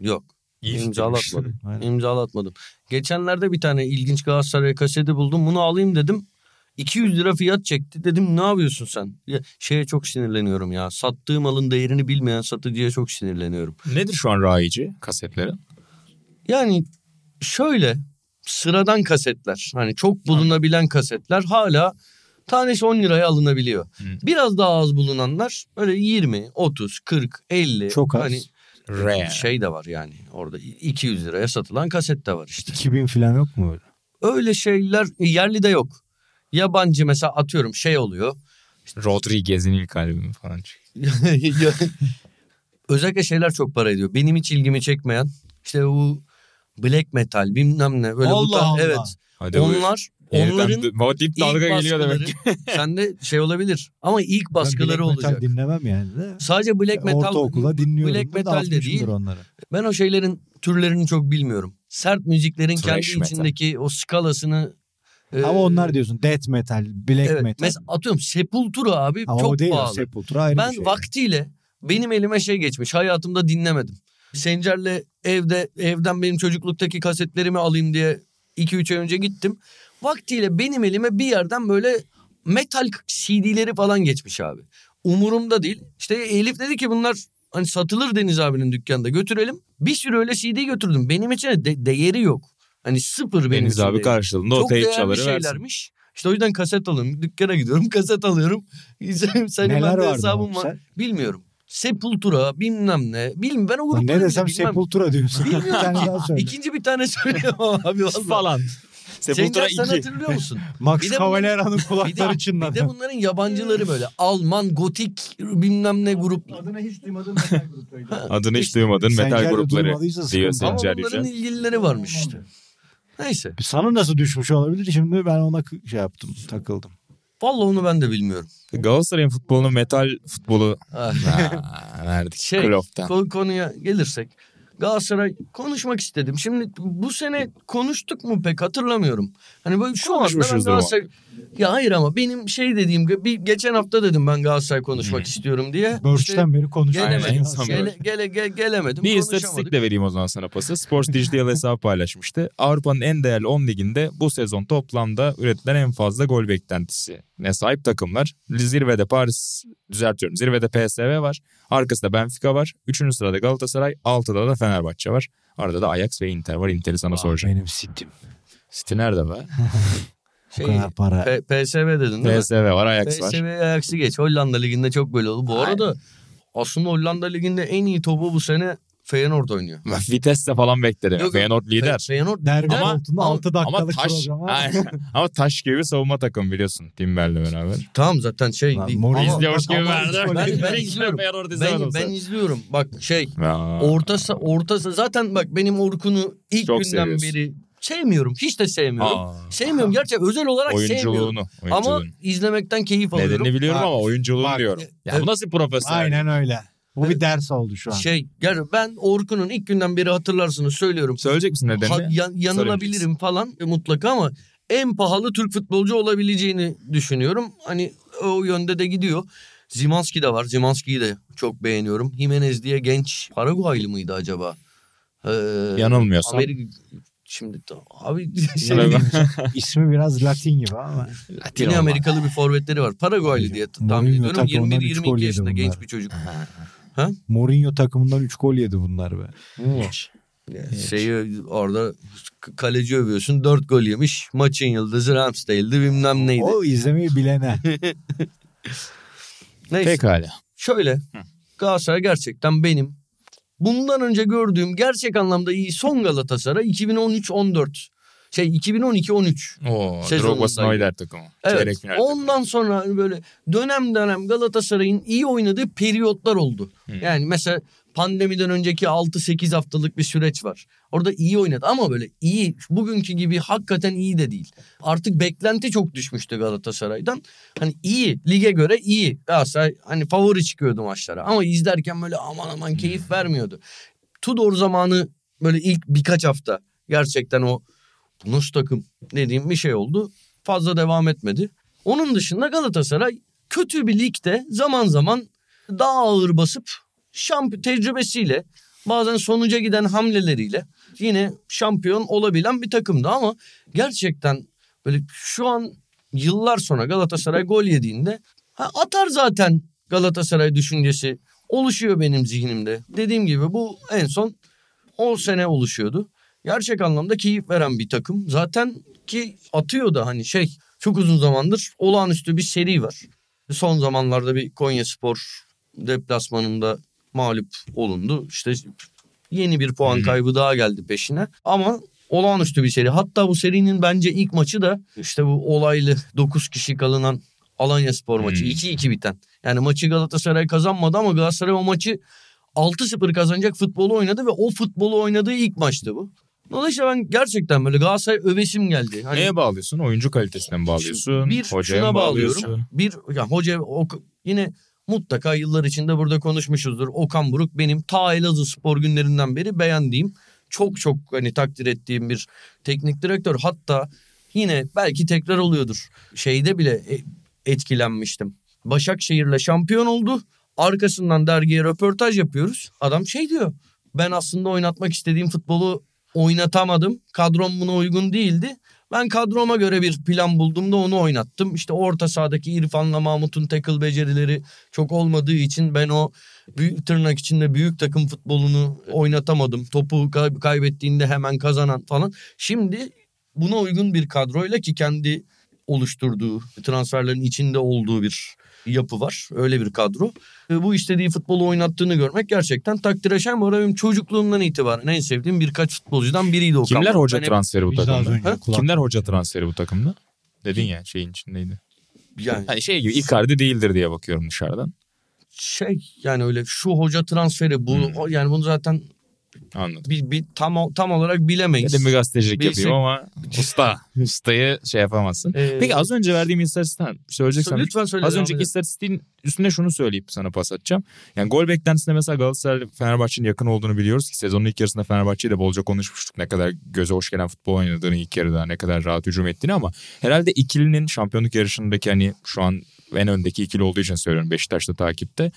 yok. İyi İmzalatmadım. Aynen. İmzalatmadım. Geçenlerde bir tane ilginç Galatasaray kaseti buldum. Bunu alayım dedim. 200 lira fiyat çekti. Dedim ne yapıyorsun sen? Ya, şeye çok sinirleniyorum ya. Sattığım malın değerini bilmeyen satıcıya çok sinirleniyorum. Nedir şu an rayici kasetlerin? Yani şöyle sıradan kasetler hani çok bulunabilen kasetler hala tanesi 10 liraya alınabiliyor. Hı. Biraz daha az bulunanlar öyle 20, 30, 40, 50 Çok az. hani Rare. şey de var yani orada 200 liraya satılan kaset de var işte. 2000 falan yok mu öyle? Öyle şeyler yerli de yok. Yabancı mesela atıyorum şey oluyor. Rodriguez'in ilk albümü falan. Özellikle şeyler çok para ediyor. Benim hiç ilgimi çekmeyen işte bu black metal bilmem ne böyle bu Allah tarz- Allah. evet. Hadi. Onlar Yeniden onların baba dip dalga geliyor demek sende şey olabilir ama ilk Ben baskıları black metal olacak. dinlemem yani de. Sadece black metal Ortaokula dinliyorum. Black metal de değil. onları. Ben o şeylerin türlerini çok bilmiyorum. Sert müziklerin Thrash kendi metal. içindeki o skalasını e, Ama onlar diyorsun death metal, black evet, metal. Mesela atıyorum Sepultura abi Ama çok o değil pahalı. Sepultura ayrı Ben bir şey. vaktiyle benim elime şey geçmiş. Hayatımda dinlemedim. Sencer'le evde evden benim çocukluktaki kasetlerimi alayım diye 2-3 ay önce gittim. Vaktiyle benim elime bir yerden böyle metal CD'leri falan geçmiş abi. Umurumda değil. İşte Elif dedi ki bunlar hani satılır Deniz abinin dükkanda götürelim. Bir sürü öyle CD götürdüm. Benim için de değeri yok. Hani sıfır benim Deniz için abi değeri. karşılığında o Çok teyp değerli çaları versin. şeylermiş. İşte o yüzden kaset alıyorum. Dükkana gidiyorum kaset alıyorum. Senin Neler bende vardı hesabım var. sen? Bilmiyorum. Sepultura bilmem ne. Bilmiyorum ben o grupları ne desem bilmem. Sepultura diyorsun. Bilmiyorum. İkinci bir tane söyleyeyim abi. Falan. Sepultura Cengiz sen 2. hatırlıyor musun? Max Bir de Cavaliera'nın bir, kulakları de, bir çınladı. de bunların yabancıları böyle Alman, gotik bilmem ne grup. Adını hiç duymadığım metal gruplarıydı. Adını hiç duymadın metal Sencer grupları diyor sıkıntı. Ama Sencer bunların ilgilileri varmış işte. Neyse. Sana nasıl düşmüş olabilir? Şimdi ben ona şey yaptım, takıldım. Vallahi onu ben de bilmiyorum. Galatasaray'ın futbolunu metal futbolu Ah. Aa, verdik. Şey, Klopp'tan. Ko- konuya gelirsek Galatasaray konuşmak istedim. Şimdi bu sene konuştuk mu pek hatırlamıyorum. Hani böyle şu anda ben Konuşmuşuzdur ama. Galatasaray... Ya hayır ama benim şey dediğim gibi bir geçen hafta dedim ben Galatasaray konuşmak istiyorum diye. Börç'ten beri konuşuyoruz. Aynen, Gelemedim. Gele, gele, ge- gelemedim. Bir istatistik de vereyim o zaman sana pası. Sports Digital hesabı paylaşmıştı. Avrupa'nın en değerli 10 liginde bu sezon toplamda üretilen en fazla gol beklentisine sahip takımlar. Zirvede Paris, düzeltiyorum zirvede PSV var. Arkasında Benfica var. Üçüncü sırada Galatasaray. Altıda da Fenerbahçe var. Arada da Ajax ve Inter var. Inter'i sana soracağım. Benim sitim. City nerede be? O Şey, kadar para. P- PSV dedin değil mi? PSV var, Ajax var. PSV Ajax'ı geç. Hollanda Ligi'nde çok böyle oldu. Bu arada aslında Hollanda Ligi'nde en iyi topu bu sene Feyenoord oynuyor. Vitesse falan bekledim. Yok, Feyenoord lider. Fe- Feyenoord Derbi lider. altında 6 Ama dakikalık taş, program ama taş gibi bir savunma takım biliyorsun Timber'le beraber. Tamam zaten şey Ama- İzliyormuş gibi ama verdi. Ben, ben Ben izliyorum. Ben, ben izliyorum. Bak şey Ya. ortası ortası zaten bak benim Orkun'u ilk Çok günden seviyorsun. beri sevmiyorum. Hiç de sevmiyorum. Aa. Sevmiyorum gerçekten özel olarak sevmiyorum. oyunculuğunu. Ama oyunculuğunu. izlemekten keyif alıyorum. Nedenini biliyorum Bak, ama oyunculuğunu bak, diyorum. Ya evet. bu nasıl profesyonel? Aynen öyle. Bu bir ders oldu şu an. Şey yani ben Orkun'un ilk günden beri hatırlarsınız söylüyorum. Söyleyecek misin nedenini? Ha- yan- yanılabilirim falan e, mutlaka ama en pahalı Türk futbolcu olabileceğini düşünüyorum. Hani o yönde de gidiyor. Zimanski de var. Zimanski'yi de çok beğeniyorum. Jimenez diye genç Paraguaylı mıydı acaba? Ee, Yanılmıyorsam. Amerika şimdi abi şey. İsmi biraz Latin gibi ama. Güney Amerikalı bir forvetleri var. Paraguaylı diye tahmin ediyorum. takımından üç gol 21-22 yedi yaşında genç bir çocuk. Mourinho takımından 3 gol yedi bunlar be. Şeyi orada kaleci övüyorsun. 4 gol yemiş. Maçın yıldızı Ramsdale'di bilmem neydi. O izlemeyi bilene. Neyse. Pekala. Şöyle Galatasaray gerçekten benim bundan önce gördüğüm gerçek anlamda iyi son Galatasaray 2013-14. Şey 2012-13. Oo. Drogba Snyder takımı. Evet. Final takımı. Ondan sonra hani böyle dönem dönem Galatasaray'ın iyi oynadığı periyotlar oldu. Yani mesela pandemiden önceki 6-8 haftalık bir süreç var. Orada iyi oynadı ama böyle iyi bugünkü gibi hakikaten iyi de değil. Artık beklenti çok düşmüştü Galatasaray'dan. Hani iyi lige göre iyi. Galatasaray hani favori çıkıyordu maçlara ama izlerken böyle aman aman keyif vermiyordu. Tudor zamanı böyle ilk birkaç hafta gerçekten o nasıl takım dediğim bir şey oldu. Fazla devam etmedi. Onun dışında Galatasaray kötü bir ligde zaman zaman daha ağır basıp şampiyon tecrübesiyle bazen sonuca giden hamleleriyle yine şampiyon olabilen bir takımdı ama gerçekten böyle şu an yıllar sonra Galatasaray gol yediğinde ha, atar zaten Galatasaray düşüncesi oluşuyor benim zihnimde. Dediğim gibi bu en son 10 sene oluşuyordu. Gerçek anlamda keyif veren bir takım. Zaten ki atıyor da hani şey çok uzun zamandır olağanüstü bir seri var. Son zamanlarda bir Konya Spor deplasmanında mağlup olundu. İşte yeni bir puan kaybı daha geldi peşine. Ama olağanüstü bir seri. Hatta bu serinin bence ilk maçı da işte bu olaylı 9 kişi kalınan Alanya Spor maçı. Hmm. 2-2 biten. Yani maçı Galatasaray kazanmadı ama Galatasaray o maçı 6-0 kazanacak futbolu oynadı ve o futbolu oynadığı ilk maçtı bu. Dolayısıyla ben gerçekten böyle Galatasaray övesim geldi. Hani Neye bağlıyorsun? Oyuncu kalitesine mi bağlıyorsun? bir Hocaya şuna mı bağlıyorsun? bağlıyorum. Bir ya hoca o, yine mutlaka yıllar içinde burada konuşmuşuzdur. Okan Buruk benim ta Elazığ spor günlerinden beri beğendiğim çok çok hani takdir ettiğim bir teknik direktör. Hatta yine belki tekrar oluyordur. Şeyde bile e- etkilenmiştim. Başakşehir'le şampiyon oldu. Arkasından dergiye röportaj yapıyoruz. Adam şey diyor. Ben aslında oynatmak istediğim futbolu oynatamadım. Kadrom buna uygun değildi. Ben kadroma göre bir plan buldum da onu oynattım. İşte orta sahadaki İrfan'la Mahmut'un tackle becerileri çok olmadığı için ben o büyük tırnak içinde büyük takım futbolunu oynatamadım. Topu kay- kaybettiğinde hemen kazanan falan. Şimdi buna uygun bir kadroyla ki kendi oluşturduğu, transferlerin içinde olduğu bir yapı var. Öyle bir kadro. E, bu istediği futbolu oynattığını görmek gerçekten takdire şayan. Bu arada benim çocukluğumdan itibaren en sevdiğim birkaç futbolcudan biriydi Okan. Kimler Buruk. hoca Ben hep- transferi bu takımda? Kimler hoca transferi bu takımda? Dedin ya şeyin içindeydi. yani Hani şey gibi Icardi değildir diye bakıyorum dışarıdan. şey yani öyle şu hoca transferi bu Hmm. o- yani bunu zaten Anladım. bir, bir tam tam olarak bilemeyiz. Dedim bir gazetecilik Bilsek- yapayım ama usta. Ustayı şey yapamazsın. Ee, Peki az önce verdiğim istatistikten söyleyeceksem lütfen söyle. Az önceki istatistiğin üstüne şunu söyleyip sana pas atacağım. Yani gol beklentisinde mesela Galatasaray Fenerbahçe'nin yakın olduğunu biliyoruz ki sezonun ilk yarısında Fenerbahçe'yi de bolca konuşmuştuk. Ne kadar göze hoş gelen futbol oynadığını ilk yarıda ne kadar rahat hücum ettiğini ama herhalde ikilinin şampiyonluk yarışındaki hani şu an en öndeki ikili olduğu için söylüyorum Beşiktaş'ta takipte.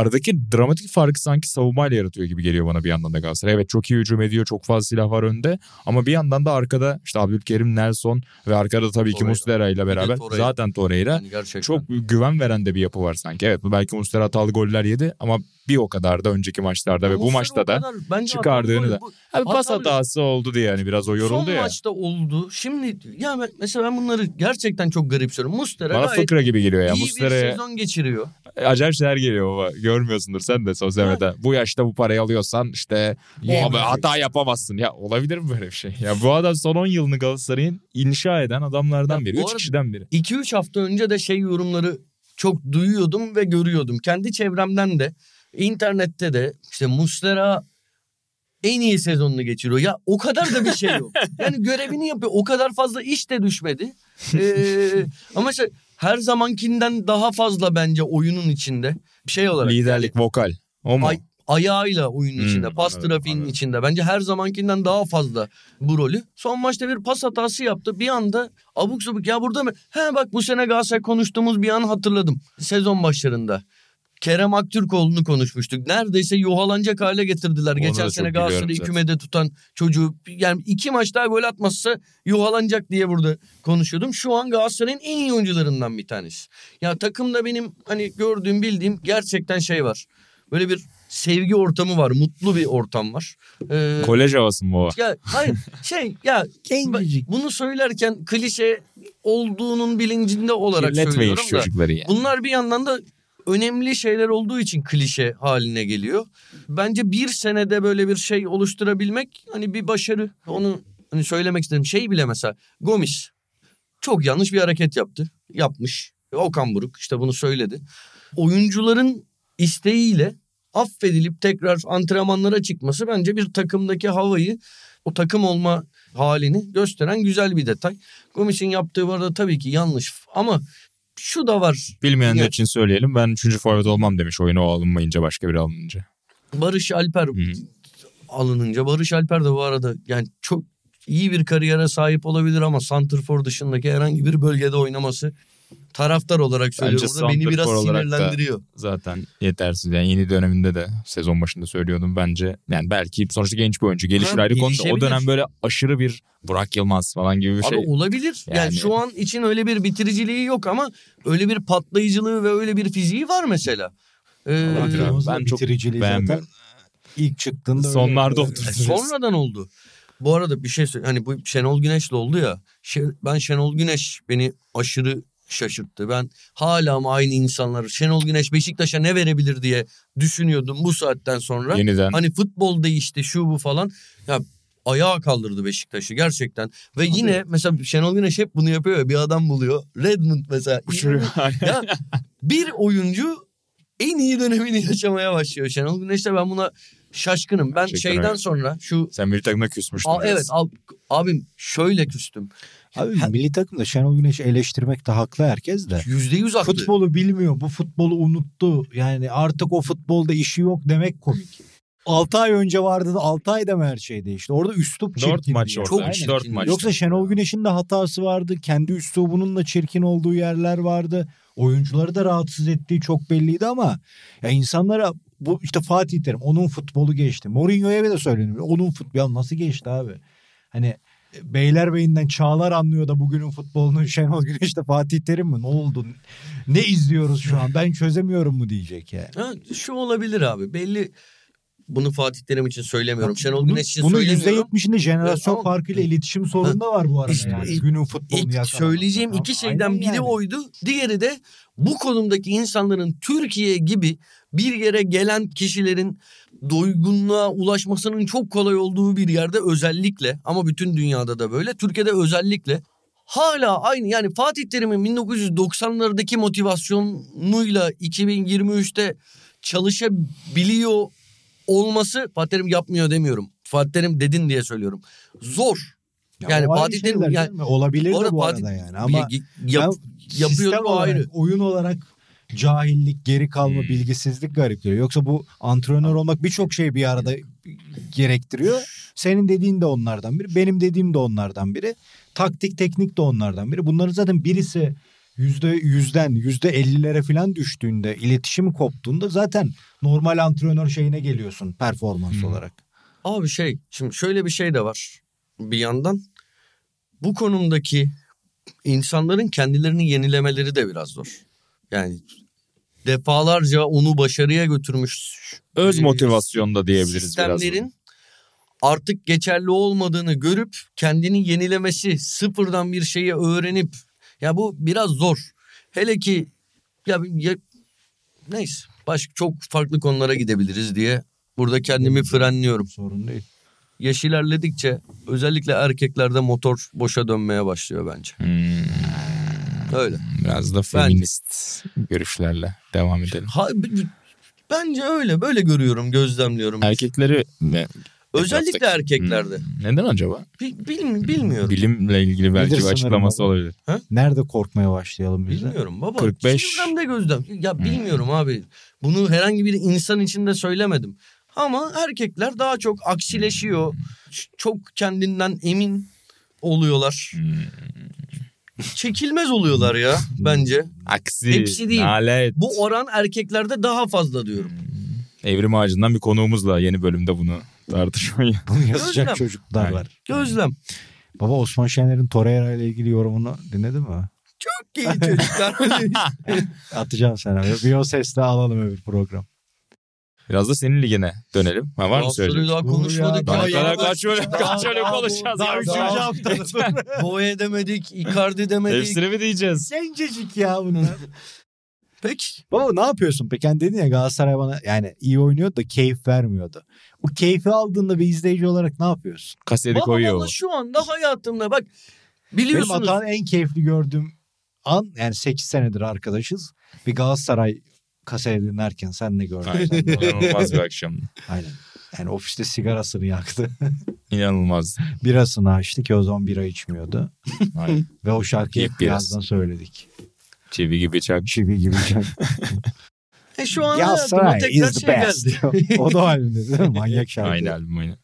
Aradaki dramatik farkı sanki savunmayla yaratıyor gibi geliyor bana bir yandan da Galatasaray. Evet çok iyi hücum ediyor, çok fazla silah var önde. Ama bir yandan da arkada işte Abdülkerim, Nelson ve arkada tabii ki Torreira. Muslera ile Bir beraber Torreira. zaten Torreira Yani gerçekten. çok güven veren de bir yapı var sanki. Evet belki Muslera hatalı goller yedi ama bir o kadar da önceki maçlarda ve bu maçta da kadar bence çıkardığını da-. Bu- abi pas hatası oldu diye yani biraz o yoruldu Son ya. maçta oldu. Şimdi ya mesela ben bunları gerçekten çok garipsiyorum. Mustera Bana fıkra gibi geliyor ya. iyi bir Muslera'ya sezon geçiriyor. Acayip şeyler geliyor baba. Görmüyorsundur sen de sosyal medyada. Bu yaşta bu parayı alıyorsan işte Yiyemeyecek. abi hata yapamazsın. Ya olabilir mi böyle bir şey? Ya bu adam son 10 yılını Galatasaray'ın inşa eden adamlardan Ya biri. bu 3 arada- kişiden biri. 2-3 hafta önce de şey yorumları çok duyuyordum ve görüyordum. Kendi çevremden de internette de işte Muslera en iyi sezonunu geçiriyor. Ya o kadar da bir şey yok. Yani görevini yapıyor. O kadar fazla iş de düşmedi. Ee, ama işte her zamankinden daha fazla bence oyunun içinde. Şey olarak. Liderlik, vokal. O mu? Ay- ayağıyla oyunun Hmm, içinde, pas anladım, trafiğinin anladım. içinde. Bence her zamankinden daha fazla bu rolü. Son maçta bir pas hatası yaptı. Bir anda abuk subuk ya burada mı? He bak bu sene Galatasaray konuştuğumuz bir an hatırladım. Sezon başlarında. Kerem Aktürkoğlu'nu konuşmuştuk. Neredeyse yuhalanacak hale getirdiler. Onu Geçen sene Galatasaray'ı kümede tutan çocuğu. Yani iki maç daha gol atmazsa yuhalanacak diye burada konuşuyordum. Şu an Galatasaray'ın en iyi oyuncularından bir tanesi. Ya takımda benim hani gördüğüm bildiğim gerçekten şey var. Böyle bir sevgi ortamı var. Mutlu bir ortam var. Ee, Kolej havası mı o? ya hayır şey ya bunu söylerken klişe olduğunun bilincinde olarak Kirletmeyin söylüyorum da. çocukları ya. Bunlar bir yandan da önemli şeyler olduğu için klişe haline geliyor. Bence bir senede böyle bir şey oluşturabilmek hani bir başarı. Onu hani söylemek istedim. Şey bile mesela Gomis çok yanlış bir hareket yaptı. Yapmış. Okan Buruk işte bunu söyledi. Oyuncuların isteğiyle affedilip tekrar antrenmanlara çıkması bence bir takımdaki havayı o takım olma halini gösteren güzel bir detay. Gomis'in yaptığı bu arada tabii ki yanlış ama şu da var. Bilmeyenler Ya- için söyleyelim. Ben 3. forvet olmam demiş oyuna o alınmayınca başka biri alınınca. Barış Alper Hı. alınınca Barış Alper de bu arada yani çok iyi bir kariyere sahip olabilir ama Santrfor dışındaki herhangi bir bölgede oynaması taraftar olarak söylüyorum. Burada beni biraz sinirlendiriyor. Zaten yetersiz. Yani yeni döneminde de sezon başında söylüyordum bence. Yani belki sonuçta genç bir oyuncu. Gelişir Ha, ayrı konu. da O dönem böyle aşırı bir Burak Yılmaz falan gibi bir Abi şey. olabilir. Yani. Yani- şu an için öyle bir bitiriciliği yok ama öyle bir patlayıcılığı ve öyle bir fiziği var mesela. Ee, ben çok bitiriciliği zaten beğenmiyorum. ilk çıktığında öyle- Sonlarda oturdu. E, sonradan oldu. Bu arada bir şey söyle. Hani bu Şenol Güneş'le oldu ya. Şey, ben Şenol Güneş beni aşırı şaşırttı. Ben hala mı aynı insanlar Şenol Güneş Beşiktaş'a ne verebilir diye düşünüyordum bu saatten sonra. Yeniden. Hani futbol değişti şu bu falan. Ya ayağa kaldırdı Beşiktaş'ı gerçekten. Ve yine mesela Şenol Güneş hep bunu yapıyor ya bir adam buluyor. Redmond mesela. Uçuruyor. ya bir oyuncu en iyi dönemini yaşamaya başlıyor. Şenol Güneş'te ben buna şaşkınım. Ben Gerçekten şeyden öyle. sonra şu Sen bir takımda küsmüştün. Aa, evet al, abim şöyle küstüm. Abi milli takımda Şenol Güneş'i eleştirmekte haklı herkes de. Yüzde yüz haklı. Futbolu bilmiyor. Bu futbolu unuttu. Yani artık o futbolda işi yok demek komik. 6 ay önce vardı da 6 ayda mı her şey değişti? Orada üslup Dört çirkindi maç yani. orada. Çok Aynen. çirkin. Dört maç. Yoksa Şenol Güneş'in de hatası vardı. Kendi üslubunun da çirkin olduğu yerler vardı. Oyuncuları da rahatsız ettiği çok belliydi ama ya insanlara bu işte Fatih Terim onun futbolu geçti. Mourinho'ya bile söyledim. Onun futbolu ya nasıl geçti abi? Hani Beylerbeyi'nden Çağlar anlıyor da bugünün futbolunu Şenol Güneş de Fatih Terim mi? Ne oldu? Ne izliyoruz şu an? Ben çözemiyorum mu diyecek yani. Ha, şu olabilir abi belli bunu Fatih Terim için söylemiyorum. Şenol Bunun- Güneş için Bunun söylemiyorum. %70'inde jenerasyon Evet, farkıyla iletişim sorunu da var bu arada İşte yani. Günün futbolunu İlk söyleyeceğim iki Aynen şeyden biri yani. oydu. Diğeri de bu konumdaki insanların Türkiye gibi bir yere gelen kişilerin doygunluğa ulaşmasının çok kolay olduğu bir yerde özellikle ama bütün dünyada da böyle Türkiye'de özellikle hala aynı yani Fatih Terim'in 1990'lardaki motivasyonuyla 2023'te çalışabiliyor olması Fatih Terim yapmıyor demiyorum. Fatih Terim dedin diye söylüyorum. Zor. Ya Yani Fatih Terim şeyler yani mi? olabilir Bu de arada bu Fatih- arada yani ama Ya- yap, o olarak, ayrı. oyun olarak cahillik, geri kalma, Hmm. bilgisizlik garip geliyor. Yoksa bu antrenör olmak birçok şey bir arada gerektiriyor. Senin dediğin de onlardan biri, benim dediğim de onlardan biri. Taktik, teknik de onlardan biri. Bunların zaten birisi yüzde yüzden yüzde ellilere falan düştüğünde, iletişimi koptuğunda zaten normal antrenör şeyine geliyorsun performans Hmm. olarak. Abi şey şimdi şöyle bir şey de var bir yandan. Bu konumdaki insanların kendilerini yenilemeleri de biraz zor. Yani defalarca onu başarıya götürmüş Öz e, motivasyonda diyebiliriz biraz. sistemlerin artık geçerli olmadığını görüp kendini yenilemesi, sıfırdan bir şeyi öğrenip ya bu biraz zor. Hele ki ya, ya neyse başka çok farklı konulara gidebiliriz diye burada kendimi frenliyorum. Sorun değil. Yaş ilerledikçe özellikle erkeklerde motor boşa dönmeye başlıyor bence. Hmm, Öyle. biraz da feminist görüşlerle devam edelim. Ha, bence öyle. Böyle görüyorum, gözlemliyorum. Erkekleri? Özellikle yapsak? erkeklerde. Hmm, Neden acaba? Bi- bil- bilmiyorum. Bilimle ilgili belki Nedir bir açıklaması baba? olabilir. Nerede korkmaya başlayalım biz? Bilmiyorum baba. 45. Çevremde gözlem. Ya bilmiyorum abi. Bunu herhangi bir insan için de söylemedim. Ama erkekler daha çok aksileşiyor. Ç- Çok kendinden emin oluyorlar. Çekilmez oluyorlar ya bence. Aksi, Hepsi değil. nalet. Bu oran erkeklerde daha fazla diyorum. Evrim Ağacı'ndan bir konuğumuzla yeni bölümde bunu tartışmayı. Bunu yazacak Gözlem. çocuklar var. Gözlem. Baba Osman Şener'in Torreira ile ilgili yorumunu dinledin mi? Çok iyi çocuklar. Atacağım sana. Bir o sesle alalım öbür program. Biraz da senin ligine dönelim. Ha, var mı söyleyecek? daha konuşmadık. Daha ya. Ya kaç daha- kaç daha- konuşacağız daha üçüncü Daha- haftada. Boya demedik, Icardi demedik. Hepsini mi diyeceğiz? Gencecik ya bunlar. Peki. Baba ne yapıyorsun peki? Hani dedin ya Galatasaray bana yani iyi oynuyordu da keyif vermiyordu. Bu keyfi aldığında bir izleyici olarak ne yapıyorsun? Kaseti koyuyor valla o. şu anda hayatımda bak Benim biliyorsunuz. Atahan'ı en keyifli gördüğüm an yani 8 senedir arkadaşız. Bir Galatasaray kaseti dinlerken sen ne gördün? Aynen. İnanılmaz bir akşam. Aynen. Yani ofiste sigarasını yaktı. İnanılmaz. Birasını açtı ki o zaman bira içmiyordu. Aynen. Ve o şarkıyı birazdan söyledik. Çivi gibi çak. Çivi gibi çak. E şu an hayatıma Galatasaray tekrar is the şey best. geldi. o da halinde değil mi? Manyak şarkı. Aynı albüm aynı.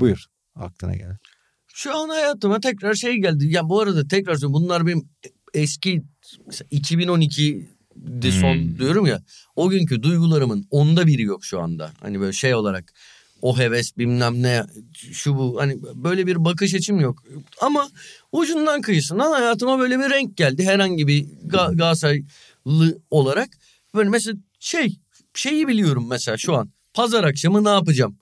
Buyur. Aklına gel. Şu an hayatıma tekrar şey geldi. Ya bu arada tekrar söylüyorum bunlar benim eski mesela 2012'de son Hmm. diyorum ya. O günkü duygularımın onda biri yok şu anda. Hani böyle şey olarak o heves bilmem ne şu bu hani böyle bir bakış açım yok. Ama ucundan kıyısından hayatıma böyle bir renk geldi. Herhangi bir Ga- Galatasaraylı olarak. Böyle mesela şey şeyi biliyorum mesela şu an. Pazar akşamı ne yapacağım?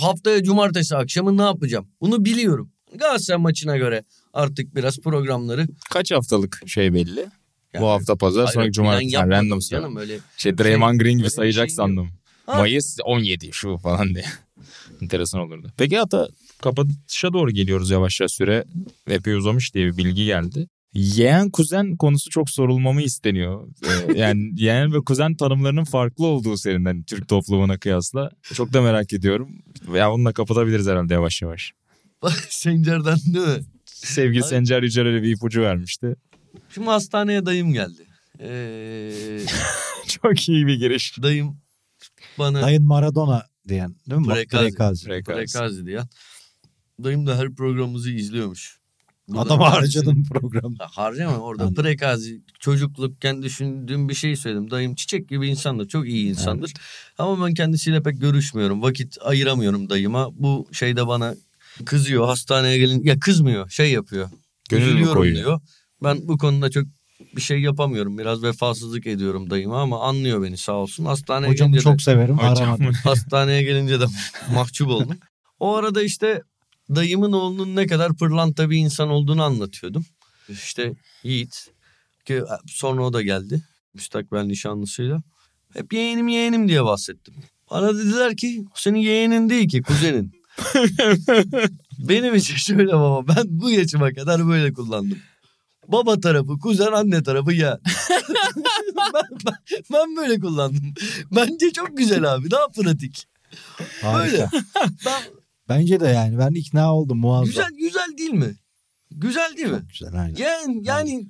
Haftaya cumartesi akşamı ne yapacağım? Bunu biliyorum. Galatasaray maçına göre artık biraz programları. Kaç haftalık şey belli? Yani- Bu hafta pazar, plan cumartesi. Yani random canım öyle. Şey Draymond Green gibi sayacak şey sandım. Ha. Mayıs 17 şu falan diye. Enteresan olurdu. Peki hatta kapatışa doğru geliyoruz yavaş yavaş süre. Epey uzamış diye bir bilgi geldi. Yeğen kuzen konusu çok sorulmamı isteniyor. Ee, yani yeğen ve kuzen tanımlarının farklı olduğu senin hani Türk toplumuna kıyasla. Çok da merak ediyorum. Ya onunla kapatabiliriz herhalde yavaş yavaş. Sencer'den değil mi? Sevgili. Sencer Yücel öyle bir ipucu vermişti. Şimdi hastaneye dayım geldi. Ee, Çok iyi bir giriş. dayım bana Dayın Maradona diyen değil mi? Prekazi. Prekazi. Prekazi. Prekazi diye. Dayım da her programımızı izliyormuş. Adamı harcadın programda. Harcama orada Anladım. prekazi çocuklukken düşündüğüm bir şey söyledim. Dayım çiçek gibi insandır. Çok iyi insandır. Ama ben kendisiyle pek görüşmüyorum. Vakit ayıramıyorum dayıma. Bu şey de bana kızıyor. Hastaneye gelin ya kızmıyor. Şey yapıyor. Gönül koyuyor? diyor. Ben bu konuda çok bir şey yapamıyorum. Biraz vefasızlık ediyorum dayıma ama anlıyor beni sağ olsun. Hastaneye Hocamı gelince çok de, severim. Hocam. Hastaneye gelince de mahcup oldum. O arada işte dayımın oğlunun ne kadar pırlanta bir insan olduğunu anlatıyordum. İşte Yiğit ki sonra o da geldi müstakbel nişanlısıyla. Hep yeğenim yeğenim diye bahsettim. Bana dediler ki senin yeğenin değil ki kuzenin. Benim için şöyle baba ben bu yaşıma kadar böyle kullandım. Baba tarafı kuzen anne tarafı ya. ben, ben, ben böyle kullandım. Bence çok güzel abi daha pratik. Böyle. Harika. Ben, Bence de yani ben ikna oldum muazzam. güzel güzel değil mi? Güzel değil mi? Çok güzel aynen. Yani yani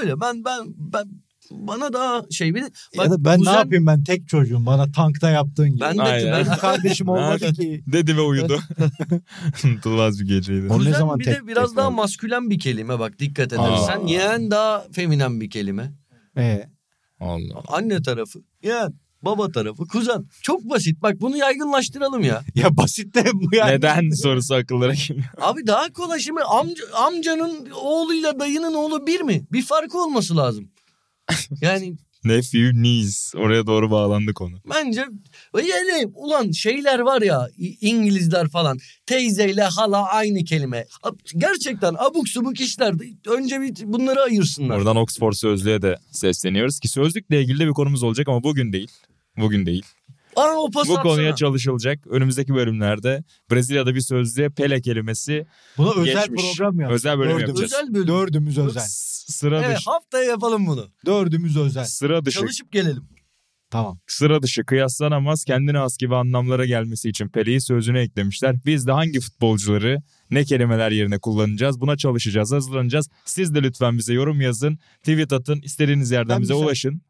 öyle ben ben ben bana daha şey bir de ya da ben kuzen- ne yapayım ben tek çocuğum bana tankta yaptığın gibi. Ben de Aynen. ben Benim kardeşim olmadı ki. Dedi ve uyudu. Unutulmaz bir geceydi. O ne kuzen zaman bir tek- de biraz tek daha oldu? maskülen bir kelime bak dikkat edersen. Yeğen daha feminen bir kelime. Ee, Allah. Anne tarafı, yeğen, baba tarafı, kuzen. Çok basit. Bak bunu yaygınlaştıralım ya. ya basit de bu yani. Neden sorusu akıllara geliyor. Abi daha kolay şimdi amca, amcanın oğluyla dayının oğlu bir mi? Bir farkı olması lazım. Yani Nephew, niece. Oraya doğru bağlandı konu. bence yani ulan şeyler var ya İngilizler falan teyzeyle hala aynı kelime. Gerçekten abuk subuk işler. Önce bir bunları ayırsınlar. Oradan Oxford Sözlüğe de sesleniyoruz ki sözlükle ilgili de bir konumuz olacak ama bugün değil. Bugün değil. Aa, o pası Bu konuya atsana. çalışılacak. Önümüzdeki bölümlerde Brezilya'da bir sözlüğe Pele kelimesi Buna özel Geçmiş. program yaptık. Özel bölüm Dördümüz. yapacağız. Özel bölüm. Dördümüz özel. s- sıra Evet dışı, haftaya yapalım bunu. Dördümüz özel. sıra dışı, Çalışıp gelelim. Tamam. sıra dışı kıyaslanamaz kendine has gibi anlamlara gelmesi için Pele'yi sözüne eklemişler. Biz de hangi futbolcuları ne kelimeler yerine kullanacağız buna çalışacağız, hazırlanacağız. Siz de lütfen bize yorum yazın, tweet atın, istediğiniz yerden Ben bize bir şey- ulaşın.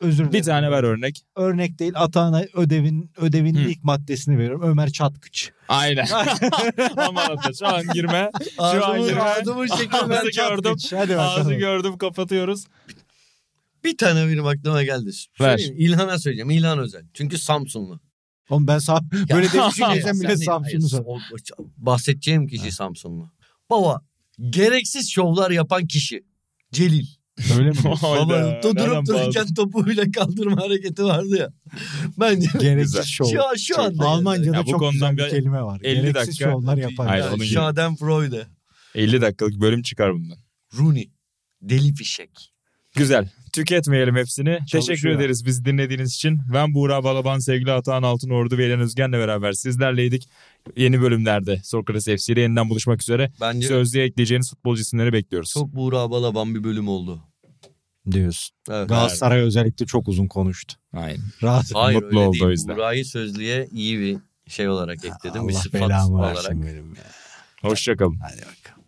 Özür dilerim. Bir tane ver örnek. Örnek değil Atağan'a ödevin ödevin Hı. ilk maddesini veriyorum. Ömer Çatkıç. Aynen. Aman Ata şu an girme. Şu an girme. ağzımı. Ağzı gördüm. Hadi Ağzı bakalım. gördüm kapatıyoruz. Bir tane benim aklıma geldi. Ver. Söyleyeyim, İlhan'a söyleyeceğim. İlhan Özel. Çünkü Samsunlu. Oğlum ben sağ böyle demişim Hayır, desem bile Samsun'u sor. Bahsedeceğim kişi Samsunlu. Baba gereksiz şovlar yapan kişi. Celil. Öyle mi? Baba Hayda, durup dururken topuyla kaldırma hareketi vardı ya. Bence Gereksiz şov. şu, an- şu anda. Almanca'da Ya bu çok güzel bir bir kelime var. 50 Gereksiz dakika- şovlar yapar. Hayır, Yani. Schadenfreude. 50 dakikalık bölüm çıkar bundan. Rooney. Deli fişek. Güzel. Tüketmeyelim hepsini. Teşekkür Çalışıyor. ederiz bizi dinlediğiniz için. Ben Buğra Balaban, sevgili Atahan Altınordu ve Eren Özgen'le beraber sizlerleydik. Yeni bölümlerde Sokrates FC ile yeniden buluşmak üzere. Bence Sözlüğe ekleyeceğiniz futbolcu isimleri bekliyoruz. çok Buğra Balaban bir bölüm oldu. Diyorsun. Evet. Galatasaray özellikle çok uzun konuştu. Aynen. Rahat. Hayır Mutlu oldu o yüzden. Buğra'yı sözlüğe iyi bir şey olarak ekledim. bir Allah sıfat belamı olarak. versin benim ya. Hoşçakalın. Hadi bakalım.